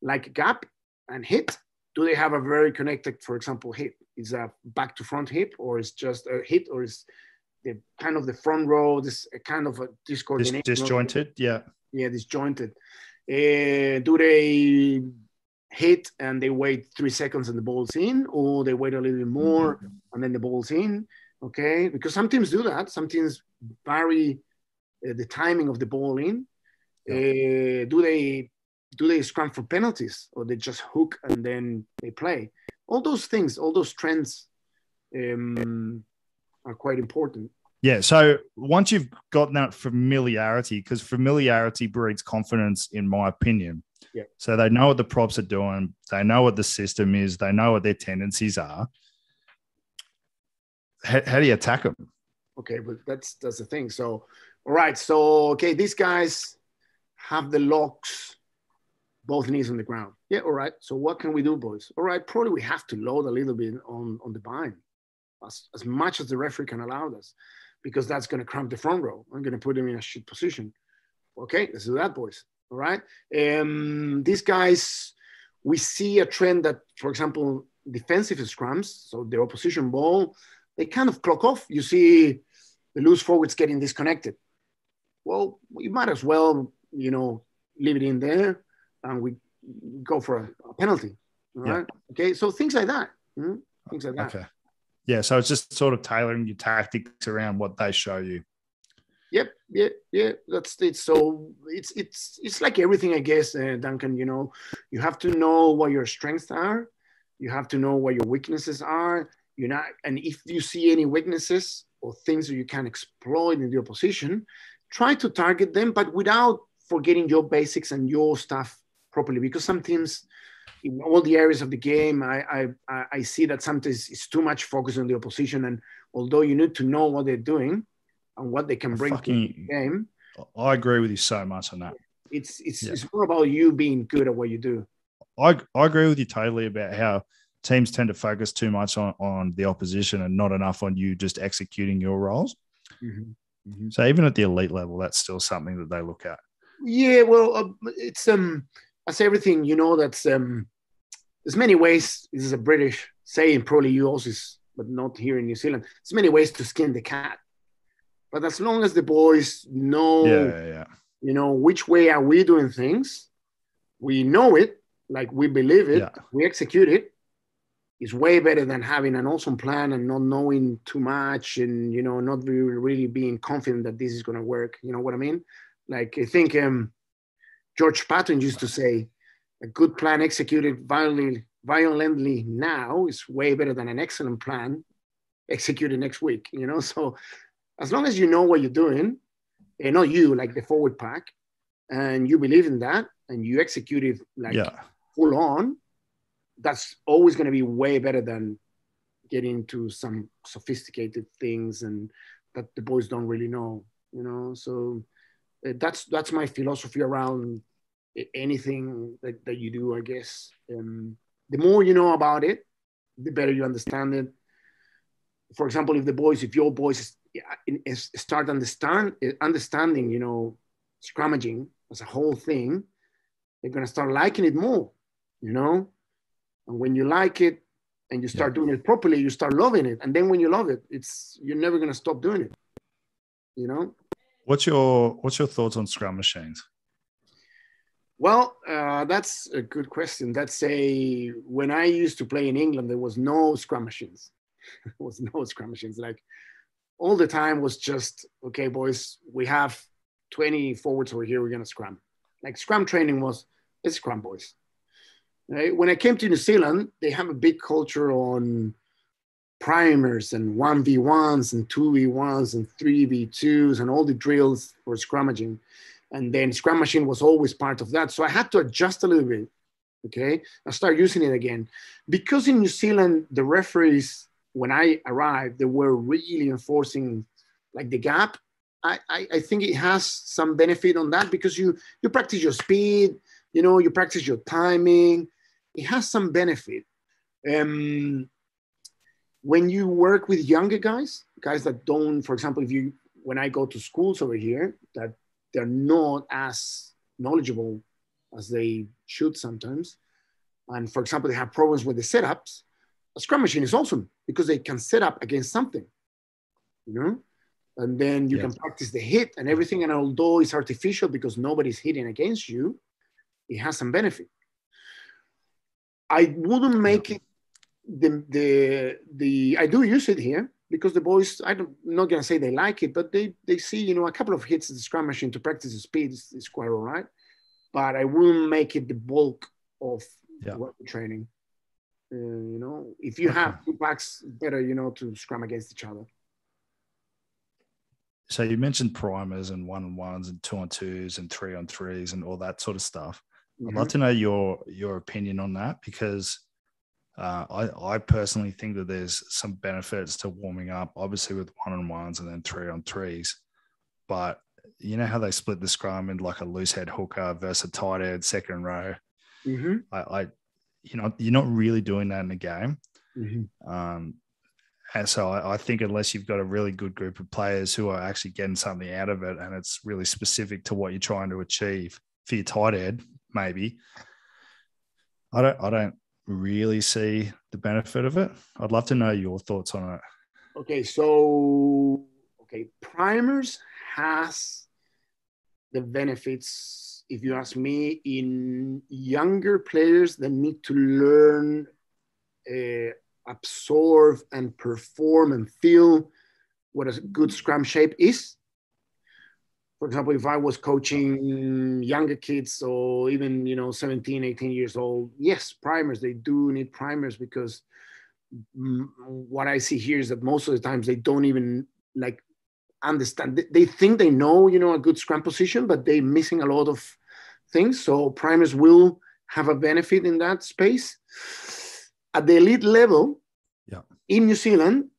like gap and hit? Do they have a very connected, for example, hit? Is a back to front hip, or is just a hit, or is the kind of the front row this kind of a discoordination? Dis- disjointed, yeah, yeah, disjointed. Uh, do they hit and they wait three seconds and the ball's in, or they wait a little bit more mm-hmm. and then the ball's in? Okay, because some teams do that. Some teams vary uh, the timing of the ball in. Yeah. Uh, do they do they scrum for penalties or they just hook and then they play? All those things, all those trends um, are quite important. Yeah. So once you've gotten that familiarity, because familiarity breeds confidence, in my opinion. Yeah. So they know what the props are doing, they know what the system is, they know what their tendencies are. How, how do you attack them? Okay, but that's that's the thing. So, all right. So okay, these guys have the locks both knees on the ground. Yeah, all right. So what can we do, boys? All right, probably we have to load a little bit on, on the bind as, as much as the referee can allow us because that's going to cramp the front row. I'm going to put them in a shit position. Okay, let's do that, boys. All right. Um, these guys, we see a trend that, for example, defensive scrums, so the opposition ball, they kind of clock off. You see the loose forwards getting disconnected. Well, we might as well, you know, leave it in there and we go for a, penalty. Right? Yeah. Okay. So things like that. Mm-hmm. Things like that. Okay. Yeah. So it's just sort of tailoring your tactics around what they show you. Yep, yeah, yeah. That's it. So it's it's it's like everything, I guess, uh, Duncan. You know, you have to know what your strengths are. You have to know what your weaknesses are. You're not, and if you see any weaknesses or things that you can exploit in the opposition, try to target them, but without forgetting your basics and your stuff properly. Because some teams, in all the areas of the game, I I, I see that sometimes it's too much focus on the opposition, and although you need to know what they're doing and what they can bring fucking, to the game. I agree with you so much on that. It's it's, yeah. it's more about you being good at what you do. I, I agree with you totally about how teams tend to focus too much on, on the opposition and not enough on you just executing your roles. Mm-hmm. Mm-hmm. So even at the elite level, that's still something that they look at. Yeah, well, uh, it's um, that's everything. You know, that's um, there's many ways. This is a British saying, probably you also, but not here in New Zealand. There's many ways to skin the cat. But as long as the boys know, yeah, yeah, yeah. you know, which way are we doing things, we know it, like we believe it, yeah. we execute it. It's way better than having an awesome plan and not knowing too much and you know not really, really being confident that this is going to work. You know what I mean? Like I think um, George Patton used to say, a good plan executed violently, violently now is way better than an excellent plan executed next week. You know, *laughs* so as long as you know what you're doing, and not you, like the forward pack, and you believe in that, and you execute it like yeah. full on, that's always going to be way better than getting into some sophisticated things and that the boys don't really know. You know, so Uh, that's that's my philosophy around uh, anything that, that you do. I guess um, the more you know about it, the better you understand it. For example, if the boys, if your boys start understand uh, understanding, you know, scrummaging as a whole thing, they're gonna start liking it more, you know. And when you like it and you start yeah. doing it properly, you start loving it. And then when you love it, it's you're never gonna stop doing it. You know. What's your What's your thoughts on scrum machines? Well, uh, that's a good question. That's a when I used to play in England, there was no scrum machines. *laughs* there was no scrum machines. Like all the time was just okay, boys. We have 20 forwards over here. We're gonna scrum. Like scrum training was it's scrum, boys. Right? When I came to New Zealand, they have a big culture on primers and 1v1s and 2v1s and 3v2s and all the drills for scrummaging. And then Scrum Machine was always part of that. So I had to adjust a little bit. Okay. I start using it again. Because in New Zealand, the referees, when I arrived, they were really enforcing like the gap. I, I, I think it has some benefit on that because you you practice your speed, you know, you practice your timing. It has some benefit. Um, when you work with younger guys, guys that don't, for example, if you, when I go to schools over here, that they're not as knowledgeable as they should sometimes. And for example, they have problems with the setups. A scrum machine is awesome because they can set up against something, you know? And then you yeah. can practice the hit and everything. And although it's artificial because nobody's hitting against you, it has some benefit. I wouldn't make it the the the I do use it here because the boys I'm not gonna say they like it, but they they see you know a couple of hits at the scrum machine to practice the speed is, is quite all right. But I wouldn't make it the bulk of yeah. what training. Uh, you know, if you have two packs, better you know to scrum against each other. So you mentioned primers and one on ones and two on twos and three on threes and all that sort of stuff. Mm-hmm. I'd love to know your your opinion on that because uh, I, I personally think that there's some benefits to warming up, obviously with one on ones and then three on threes. But you know how they split the scrum in like a loose head hooker versus a tighthead second row. Mm-hmm. I, I, you know, you're not really doing that in a game. Mm-hmm. Um, and so I, I, think unless you've got a really good group of players who are actually getting something out of it, and it's really specific to what you're trying to achieve for your tighthead, maybe. I don't, I don't really see the benefit of it. I'd love to know your thoughts on it. Okay, so okay, primers has the benefits, if you ask me, in younger players that need to learn, uh, absorb, and perform and feel what a good scrum shape is. For example, if I was coaching younger kids or even, you know, 17, 18 years old, yes, primers, they do need primers because what I see here is that most of the times they don't even like understand. They think they know, you know, a good scrum position, but they're missing a lot of things. So primers will have a benefit in that space. At the elite level, yeah. in New Zealand,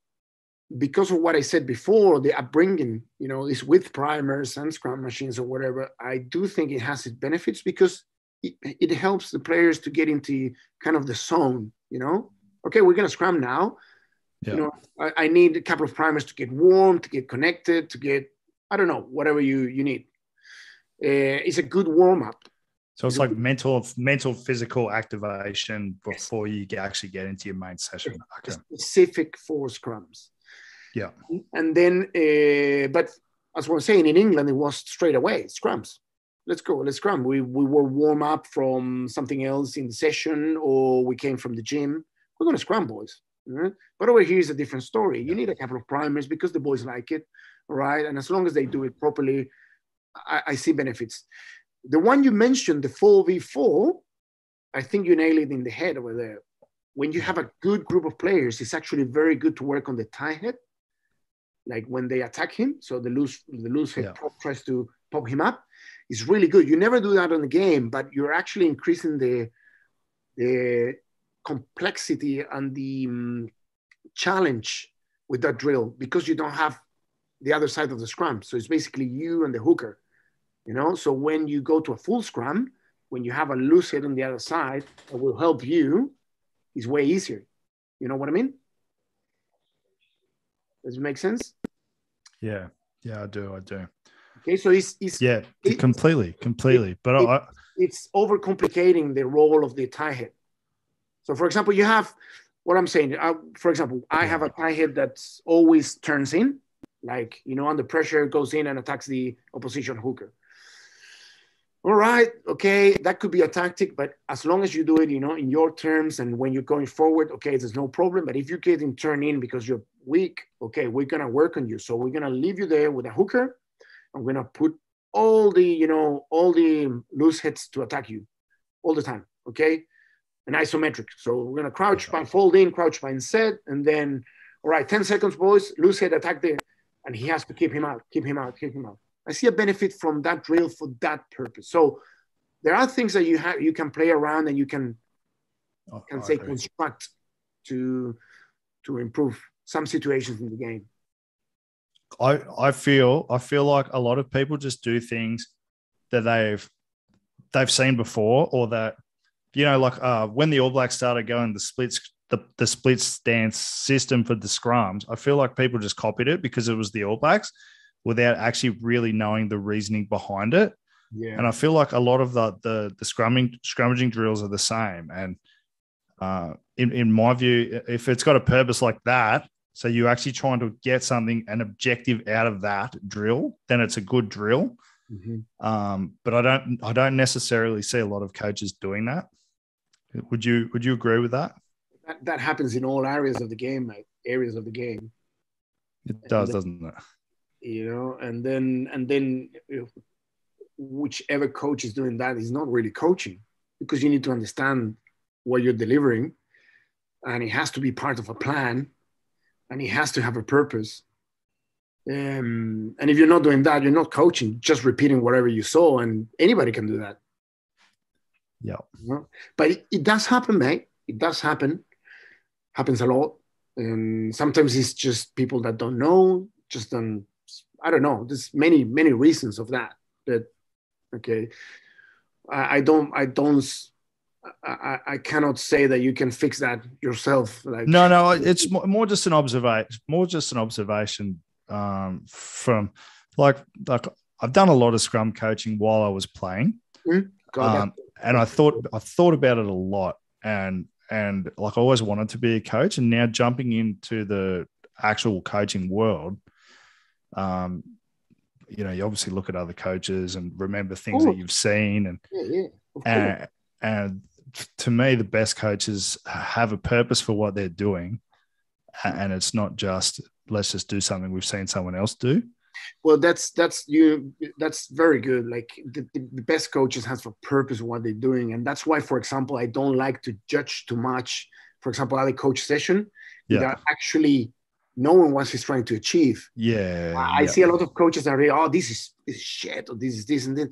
because of what I said before, the upbringing, you know, is with primers and scrum machines or whatever, I do think it has its benefits because it, it helps the players to get into kind of the zone, you know. Okay, we're gonna scrum now. Yeah. You know, I, I, need a couple of primers to get warm, to get connected, to get, I don't know, whatever you you need. Uh, it's a good warm up. So it's, like mental, mental, physical activation before you actually get into your main session. Okay. Specific for scrums. Yeah. And then, uh, but as I was saying, in England, it was straight away scrums. Let's go, let's scrum. We, we were warm up from something else in the session, or we came from the gym. We're going to scrum, boys. Right? But over here is a different story. You need a couple of primers because the boys like it, right? And as long as they do it properly, I, I see benefits. The one you mentioned, the 4v4, I think you nailed it in the head over there. When you have a good group of players, it's actually very good to work on the tighthead like when they attack him. So the loose the loose head yeah. tries to pop him up. It's really good. You never do that on the game, but you're actually increasing the the complexity and the um, challenge with that drill because you don't have the other side of the scrum. So it's basically you and the hooker, you know. So when you go to a full scrum, when you have a loose head on the other side that will help you, is way easier. You know what I mean? Does it make sense? Yeah, yeah, I do, I do. Okay, so it's, it's yeah, it, completely, completely. It, but it, I, it's overcomplicating the role of the tighthead. So, for example, you have what I'm saying. Uh, for example, I have a tighthead that always turns in, like you know, under pressure goes in and attacks the opposition hooker all right, okay, that could be a tactic, but as long as you do it, you know, in your terms and when you're going forward, okay, there's no problem. But if you get in turn in because you're weak, okay, we're gonna work on you. So we're gonna leave you there with a hooker. I'm gonna put all the, you know, all the loose heads to attack you all the time, okay? An isometric. So we're gonna crouch by fold in, crouch by set, and then, all right, 10 seconds, boys, loose head attack there. And he has to keep him out, keep him out, keep him out. I see a benefit from that drill for that purpose. So there are things that you have you can play around and you can oh, can oh, say construct to to improve some situations in the game. I I feel I feel like a lot of people just do things that they've they've seen before or that you know like uh, when the All Blacks started going the splits the, the split stance system for the scrums, I feel like people just copied it because it was the All Blacks without actually really knowing the reasoning behind it. Yeah. And I feel like a lot of the the, the scrumming scrummaging drills are the same. And uh, in in my view, if it's got a purpose like that, so you're actually trying to get something an objective out of that drill, then it's a good drill. Mm-hmm. Um, but I don't I don't necessarily see a lot of coaches doing that. Would you would you agree with that? That, that happens in all areas of the game, mate. Areas of the game. It does, doesn't it? you know and then and then whichever coach is doing that is not really coaching because you need to understand what you're delivering and it has to be part of a plan and it has to have a purpose um, and if you're not doing that you're not coaching just repeating whatever you saw and anybody can do that yeah you know? but it, it does happen mate it does happen happens a lot and sometimes it's just people that don't know just don't I don't know. There's many many reasons of that. That okay, I, I don't I don't I, I cannot say that you can fix that yourself. Like no, no, it's more just an observation. More just an observation um, from like like I've done a lot of scrum coaching while I was playing, mm-hmm. um, and I thought I thought about it a lot, and and like I always wanted to be a coach, and now jumping into the actual coaching world, um, you know, you obviously look at other coaches and remember things Ooh. that you've seen, and yeah, yeah, and, and to me, the best coaches have a purpose for what they're doing, and it's not just let's just do something we've seen someone else do. Well, that's that's you. That's very good. Like the, the, best coaches has a purpose what they're doing, and that's why, for example, I don't like to judge too much. For example, other coach session Yeah. without actually knowing what he's trying to achieve. Yeah. I yeah. see a lot of coaches that are, oh, this is this is shit, or this is this and this.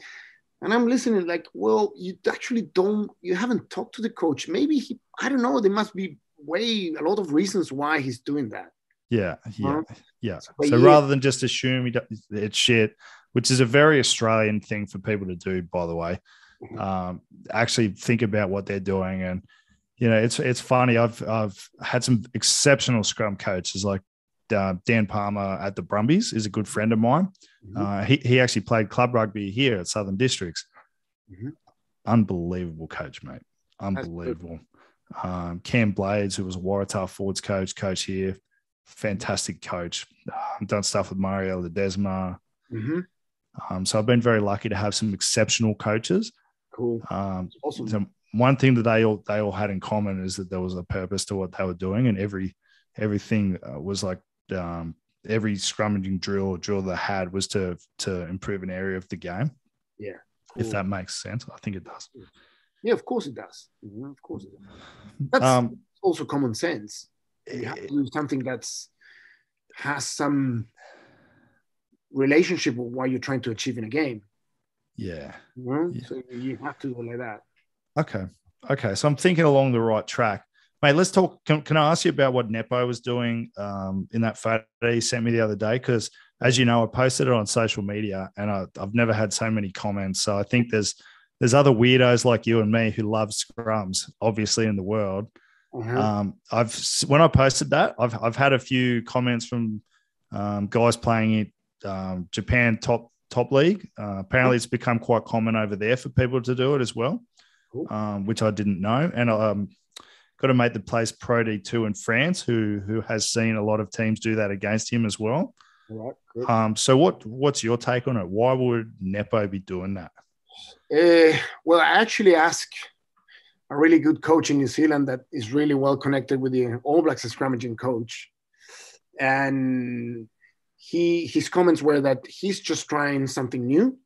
And I'm listening, like, well, you actually don't, you haven't talked to the coach. Maybe he, I don't know, there must be way a lot of reasons why he's doing that. Yeah, yeah, Huh? yeah. But So yeah. rather than just assume it's shit, which is a very Australian thing for people to do, by the way, Mhm. um, actually think about what they're doing, and you know, it's it's funny. I've I've had some exceptional scrum coaches like uh, Dan Palmer at the Brumbies is a good friend of mine. Mhm. Uh, he he actually played club rugby here at Southern Districts. Mhm. Unbelievable coach, mate. Unbelievable. Um, Cam Blades, who was a Waratah Forwards coach, coach here, fantastic coach. Um, done stuff with Mario Ledesma. Mhm. Um, so I've been very lucky to have some exceptional coaches. Cool. Um, Awesome. so one thing that they all they all had in common is that there was a purpose to what they were doing, and every everything uh, was like um, every scrummaging drill or drill they had was to to improve an area of the game. Yeah. If that makes sense, I think it does. yeah, of course it does. Mhm, Of course it does. That's Um, also common sense. You have to do something that's has some relationship with what you're trying to achieve in a game. yeah. You know? Yeah. So you have to do like that. Okay. Okay. So I'm thinking along the right track. Mate, let's talk. Can, can I ask you about what Nepo was doing um, in that photo he sent me the other day? Because as you know, I posted it on social media and I, I've never had so many comments. So I think there's there's other weirdos like you and me who love scrums, obviously in the world. Uh-huh. Um, I've when I posted that, I've I've had a few comments from um, guys playing it um, Japan top top league. Uh, apparently, it's become quite common over there for people to do it as well, Cool. um, which I didn't know. And um, got to make the place Pro D two in France, who who has seen a lot of teams do that against him as well. Right. Good. Um, so what what's your take on it? Why would Nepo be doing that? Uh, well, I actually asked a really good coach in New Zealand that is really well connected with the All Blacks scrummaging coach, and he his comments were that he's just trying something new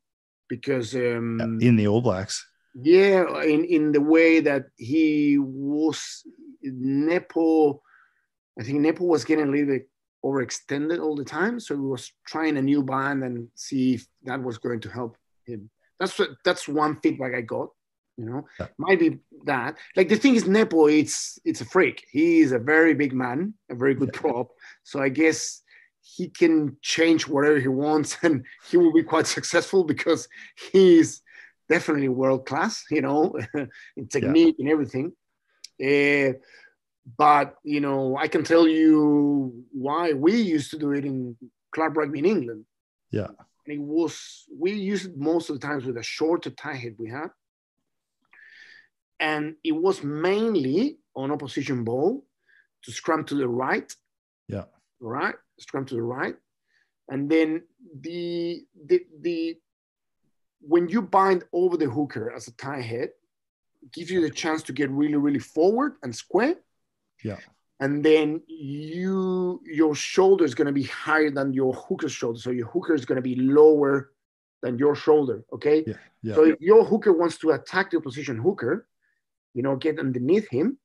because um, in the All Blacks? Yeah, in in the way that he was Nepo, I think Nepo was getting a little bit overextended all the time, so he was trying a new band and see if that was going to help him. That's what that's one feedback I got. You know, Yeah. might be that. Like the thing is, Nepo, it's it's a freak. He is a very big man, a very good Yeah. prop. So I guess he can change whatever he wants, *laughs* and he will be quite successful because he's definitely world class. You know, *laughs* in technique and everything. Eh, but you know, I can tell you why we used to do it in club rugby in England. Yeah. And it was we used it most of the times with a shorter tighthead we had. And it was mainly on opposition ball to scrum to the right. Yeah. Right? Scrum to the right. And then the the the when you bind over the hooker as a tighthead, it gives you the chance to get really, really forward and square. Yeah. And then you your shoulder is going to be higher than your hooker's shoulder. So your hooker is going to be lower than your shoulder. Okay. Yeah, yeah. So if your hooker wants to attack the opposition hooker, you know, get underneath him,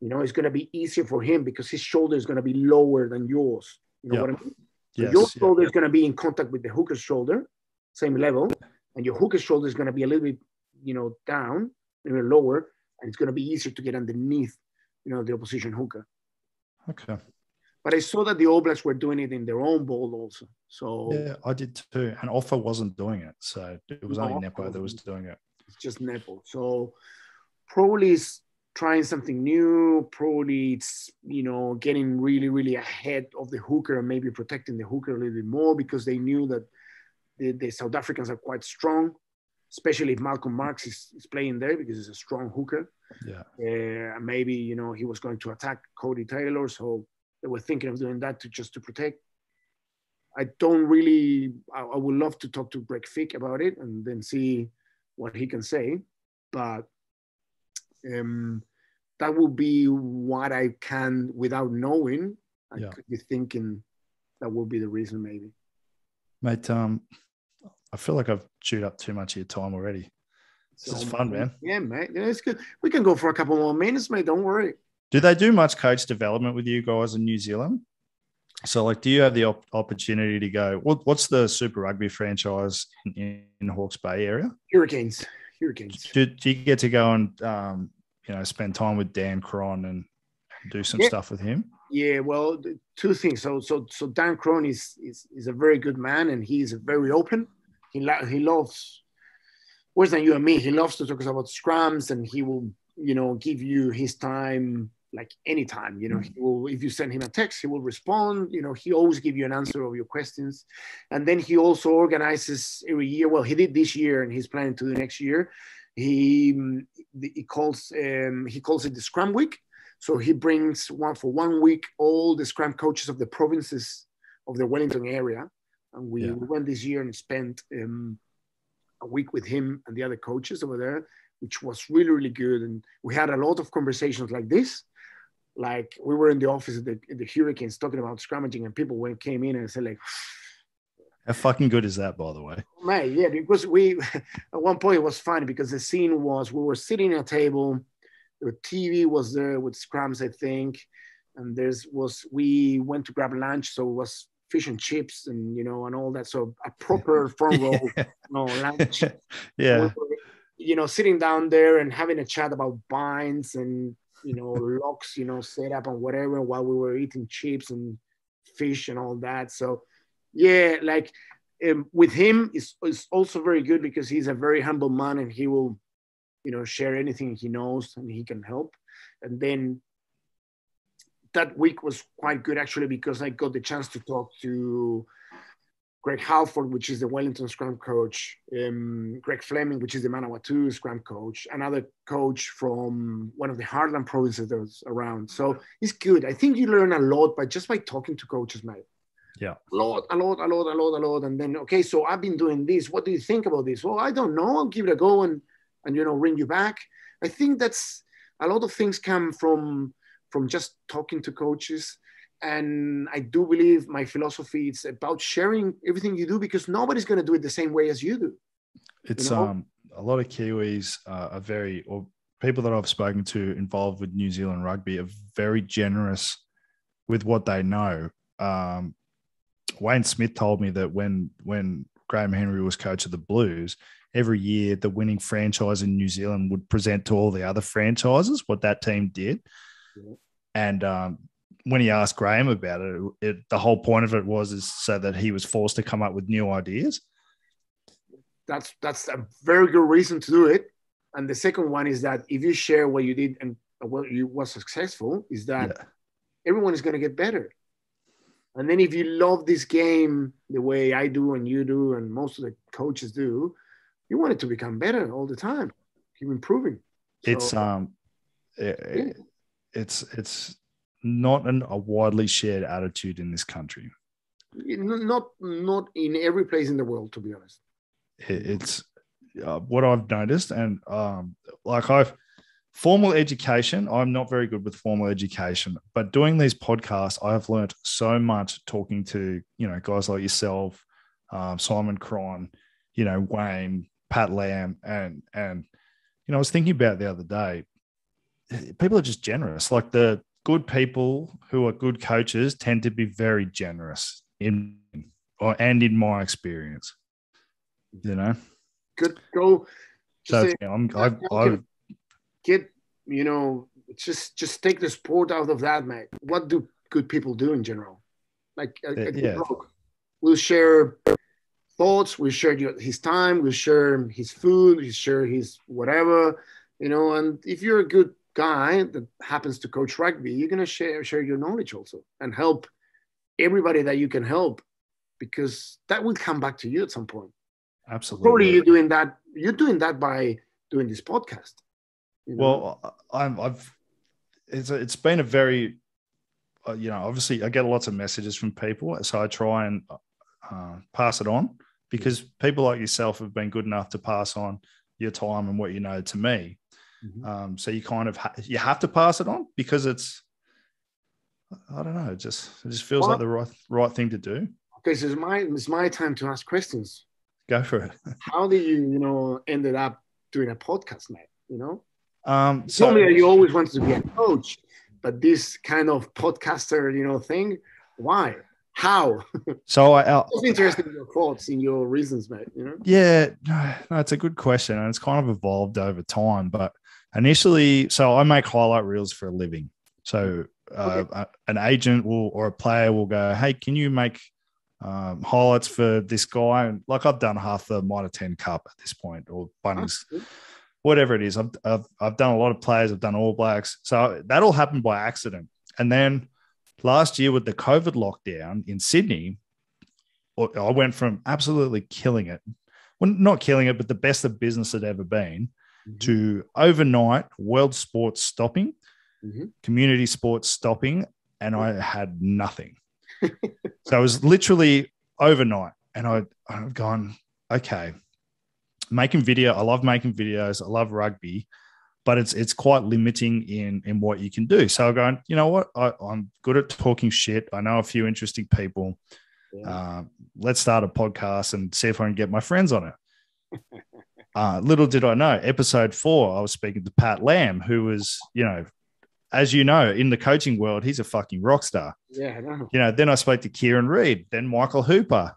you know, it's going to be easier for him because his shoulder is going to be lower than yours. You know Yeah. what I mean? So Yes, your yeah. shoulder is going to be in contact with the hooker's shoulder, same level, and your hooker's shoulder is going to be a little bit, you know, down, a little lower, and it's going to be easier to get underneath, you know, the opposition hooker. Okay. But I saw that the Blacks were doing it in their own ball also. So Yeah, I did too. And Ofa wasn't doing it. So it was No, only Nepo that was doing it. it's just Nepo. So probably is trying something new. Probably it's you know getting really really ahead of the hooker and maybe protecting the hooker a little bit more because they knew that the, the South Africans are quite strong, especially if Malcolm Marx is, is playing there because he's a strong hooker. Yeah. Uh, maybe you know he was going to attack Codie Taylor, so they were thinking of doing that to just to protect. I don't really. I, I would love to talk to Greg Feek about it and then see what he can say, but um, that would be what I can without knowing. I Yeah. could be thinking that would be the reason, maybe. Mate, um, I feel like I've chewed up too much of your time already. This is fun, man. Yeah, mate. Yeah, it's good. We can go for a couple more minutes, mate. Don't worry. Do they do much coach development with you guys in New Zealand? So, like, do you have the op- opportunity to go? What, what's the Super Rugby franchise in, in Hawke's Bay area? Hurricanes. Hurricanes. Do, do you get to go and um, you know spend time with Dan Cron and do some Yeah. stuff with him? Yeah, well, two things. So, so, so Dan Cron is, is is a very good man, and he's very open. He lo- he loves worse than you and me. He loves to talk about scrums, and he will, you know, give you his time like anytime. You know, he will. If you send him a text, he will respond. You know, he always give you an answer of your questions, and then he also organizes every year. Well, he did this year, and he's planning to do next year. He mm, he calls um, he calls it the Scrum Week. So he brings one for one week all the Scrum coaches of the provinces of the Wellington area, and we Yeah. went this year and spent um, a week with him and the other coaches over there, which was really really good. And we had a lot of conversations like this. Like we were in the office at the, the Hurricanes talking about scrummaging, and people went came in and said like, *sighs* How fucking good is that, by the way? *laughs* Mate, yeah, because we *laughs* at one point it was funny because the scene was we were sitting at a table, the TV was there with scrums, I think, and there's was we went to grab lunch, so it was fish and chips and you know and all that. So a proper *laughs* front row Yeah. no lunch. *laughs* yeah. We were, you know, sitting down there and having a chat about binds and you know *laughs* locks, you know, set up and whatever while we were eating chips and fish and all that. So yeah, like um, with him is is also very good because he's a very humble man and he will, you know, share anything he knows and he can help. And then that week was quite good actually because I got the chance to talk to Greg Halford, which is the Wellington Scrum coach, um, Greg Fleming, which is the Manawatu Scrum coach, another coach from one of the Heartland provinces that was around. So it's good. I think you learn a lot by just by talking to coaches, mate. Yeah. A lot, a lot, a lot, a lot, a lot. And then, okay, so I've been doing this. What do you think about this? Well, I don't know. I'll give it a go and and you know, ring you back. I think that's a lot of things come from from just talking to coaches and i do believe my philosophy is about sharing everything you do because nobody's going to do it the same way as you do It's know? um a lot of Kiwis uh, are very or people that I've spoken to involved with New Zealand rugby are very generous with what they know. Um, Wayne Smith told me that when when Graham Henry was coach of the Blues, every year the winning franchise in New Zealand would present to all the other franchises what that team did. Yeah. And um, when he asked Graham about it, it, the whole point of it was is so that he was forced to come up with new ideas. that's that's a very good reason to do it and the second one is that if you share what you did and what you was successful is that Yeah. everyone is going to get better and then if you love this game the way i do and you do and most of the coaches do you want it to become better all the time keep improving it's um it- it's it's not an, a widely shared attitude in this country. Not not in every place in the world to be honest. It's uh, what i've noticed and um like i've formal education i'm not very good with formal education but doing these podcasts i've learned so much talking to you know guys like yourself um, simon cron you know wayne pat lam and and you know i was thinking about the other day people are just generous. Like the good people who are good coaches tend to be very generous in or and in my experience you know? Good. Go so I'm, I've. I've get you know just just take the sport out of that mate. What do good people do in general? Like a Uh, yeah. we'll share thoughts we'll share his time we'll share his food we'll share his whatever you know and if you're a good guy that happens to coach rugby you're going to share share your knowledge also and help everybody that you can help because that will come back to you at some point absolutely probably you're doing that you're doing that by doing this podcast you know? Well, I'm, I've it's a, it's been a very, uh, you know, obviously I get lots of messages from people, so I try and uh, pass it on because people like yourself have been good enough to pass on your time and what you know to me. Mhm. Um, so you kind of ha- you have to pass it on because it's, I don't know, it just it just feels Well, like the right right thing to do. because it's my it's my time to ask questions. Go for it. *laughs* How did you you know ended up doing a podcast, mate? You know, Um, you so told me that you always wanted to be a coach, but this kind of podcaster, you know, thing. Why? How? *laughs* so I, I It's interesting in your thoughts, in your reasons, mate. You know. Yeah, no, *sighs* no, it's a good question, and it's kind of evolved over time. But initially, so I make highlight reels for a living. So uh, a- an agent will or a player will go, "Hey, can you make um, highlights for this guy?" And like I've done half the Mitre Ten Cup at this point, or Bunnings, Good. whatever it is. I've, I've I've done a lot of players. I've done All Blacks. So that all happened by accident, and then last year with the COVID lockdown in Sydney, I went from absolutely killing it, well, not killing it, but the best the business had ever been, to overnight world sports stopping, Mhm. community sports stopping, and I had nothing. *laughs* so it was literally overnight, and I, I've gone, okay, making video. I love making videos. I love rugby, but it's it's quite limiting in in what you can do. So I'm going, you know what? I, I'm good at talking shit. I know a few interesting people. Yeah. Uh, let's start a podcast and see if I can get my friends on it. *laughs* uh, little did I know, episode four, I was speaking to Pat Lam, who was, you know, as you know, in the coaching world, he's a fucking rock star. yeah, I know. You know, then I spoke to Kieran Read, then Michael Hooper,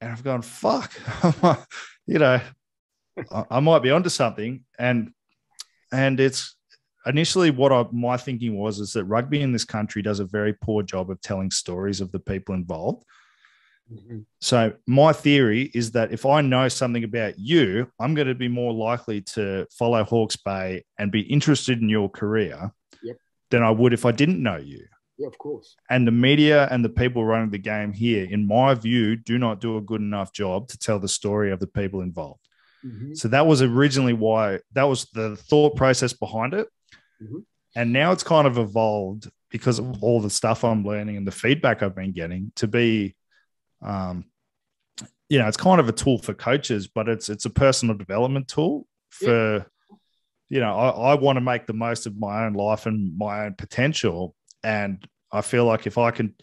and I've gone, fuck, *laughs* you know, I, I might be onto something. And and it's initially what I, my thinking was is that rugby in this country does a very poor job of telling stories of the people involved. Mhm. So my theory is that if I know something about you, I'm going to be more likely to follow Hawke's Bay and be interested in your career Yep. than I would if I didn't know you. Yeah, of course. And the media and the people running the game here, in my view, do not do a good enough job to tell the story of the people involved. Mhm. So that was originally why that was the thought process behind it. Mhm. And now it's kind of evolved because of all the stuff I'm learning and the feedback I've been getting to be, um, you know, it's kind of a tool for coaches, but it's it's a personal development tool for, you know, I, I want to make the most of my own life and my own potential. And I feel like if I can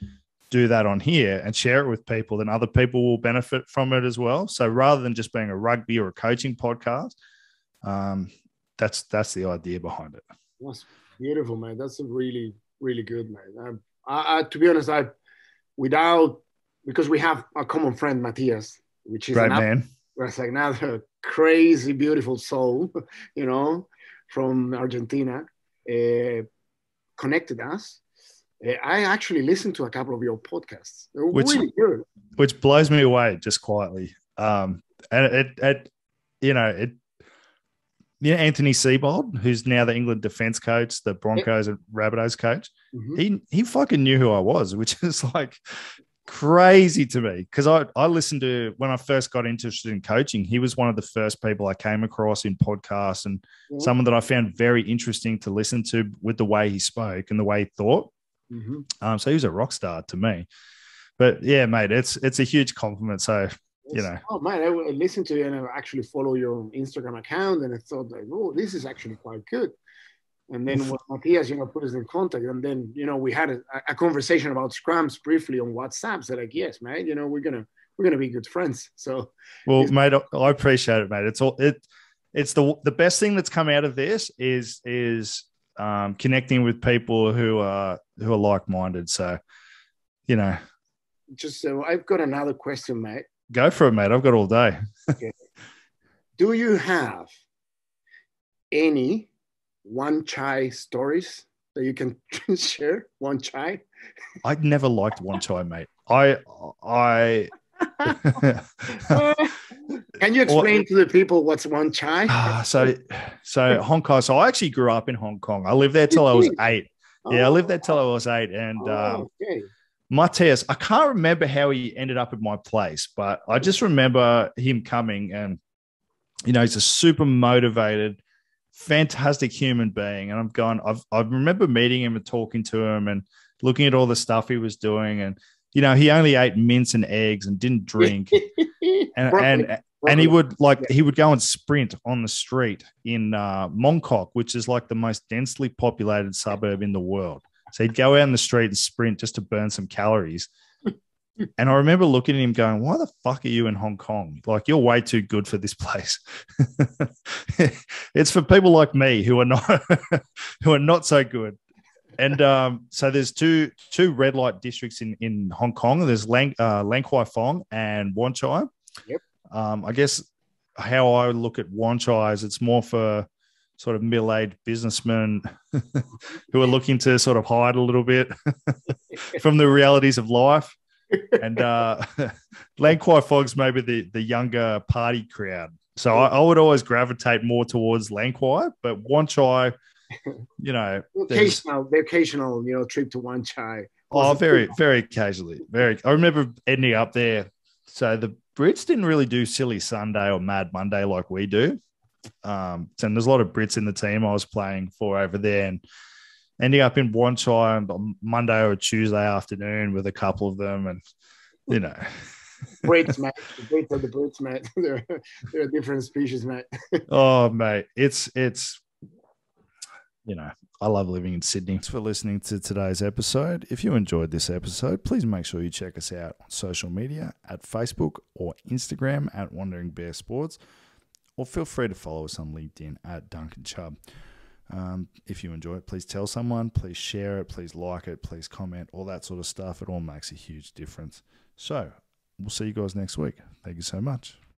do that on here and share it with people, then other people will benefit from it as well. So rather than just being a rugby or a coaching podcast, um, that's that's the idea behind it. That's beautiful, man. That's a really, really good, man. I, I, I, to be honest, I, without, because we have a common friend, Matthias, which is another, man. *laughs* that's another crazy, beautiful soul, *laughs* you know, from Argentina, uh, connected us. Uh, I actually listened to a couple of your podcasts. Which- really good. which blows me away just quietly. Um, and it, it, you know, it, you know, Anthony Seibold, who's now the England defense coach, the Broncos and Rabbitohs coach, Mhm. he he fucking knew who I was, *laughs* which is like crazy to me because I I listened to when I first got interested in coaching. He was one of the first people I came across in podcasts and Mhm. someone that I found very interesting to listen to with the way he spoke and the way he thought. Mhm. Um, so he was a rock star to me. But yeah, mate, it's it's a huge compliment. So You know. Oh man, I I listened to you and I actually follow your Instagram account, and I thought like, oh, this is actually quite good. And then when Matthias, you know, put us in contact, and then you know we had a, a conversation about scrums briefly on WhatsApp. So like, yes, man, you know, we're gonna we're gonna be good friends. *laughs* So Well, mate, I- appreciate it, mate. It's all it. It's the the best thing that's come out of this is is um, connecting with people who are who are like minded. So, you know, just so I've got another question, mate. go for it, mate. I've got all day. okay. Do you have any Wan Chai stories that you can *laughs* share? Wan Chai? I never liked Wan Chai, mate. I I. *laughs* Can you explain to the people what's Wan Chai? Ah, so so Hong Kong. So I actually grew up in Hong Kong. I lived there till I was eight. Yeah, I lived there till I was eight, and um, Oh, okay. Mateus, I can't remember how he ended up at my place, but I just remember him coming and, you know, he's a super motivated, fantastic human being. And I'm going, I've, I remember meeting him and talking to him and looking at all the stuff he was doing. And, you know, he only ate mince and eggs and didn't drink. *laughs* and, and, and he would like, he would go and sprint on the street in uh, Mongkok, which is like the most densely populated suburb in the world. So he'd go out in the street and sprint just to burn some calories. *laughs* and I remember looking at him going, Why the fuck are you in Hong Kong? Like, you're way too good for this place. *laughs* it's for people like me who are not *laughs* who are not so good. And um, so there's two two red light districts in, in Hong Kong. There's Lang, uh, Lan Kwai Fong and Wan Chai. Yep. Um, I guess how I look at Wan Chai is it's more for sort of middle-aged businessmen who are looking to sort of hide a little bit from the realities of life. And uh, *laughs* Lang Fog's maybe the, the younger party crowd. So I, I would always gravitate more towards Lang but Wan Chai, you know, occasional, the occasional, you know, trip to Wan Chai. Oh, very, very occasionally. Very. I remember ending up there. So the Brits didn't really do Silly Sunday or Mad Monday like we do. Um, and there's a lot of Brits in the team I was playing for over there, and ending up in Wan on Monday or Tuesday afternoon with a couple of them, and you know, *laughs* Brits, mate. The Brits are the Brits, mate. *laughs* they're, they're a different species, mate. *laughs* oh mate, it's it's you know, I love living in Sydney. Thanks for listening to today's episode. If you enjoyed this episode, please make sure you check us out on social media at Facebook or Instagram at Wandering Bear Sports, or feel free to follow us on LinkedIn at Duncan Chubb. Um, if you enjoy it, please tell someone, please share it, please like it, please comment, all that sort of stuff. It all makes a huge difference. So, we'll see you guys next week. Thank you so much.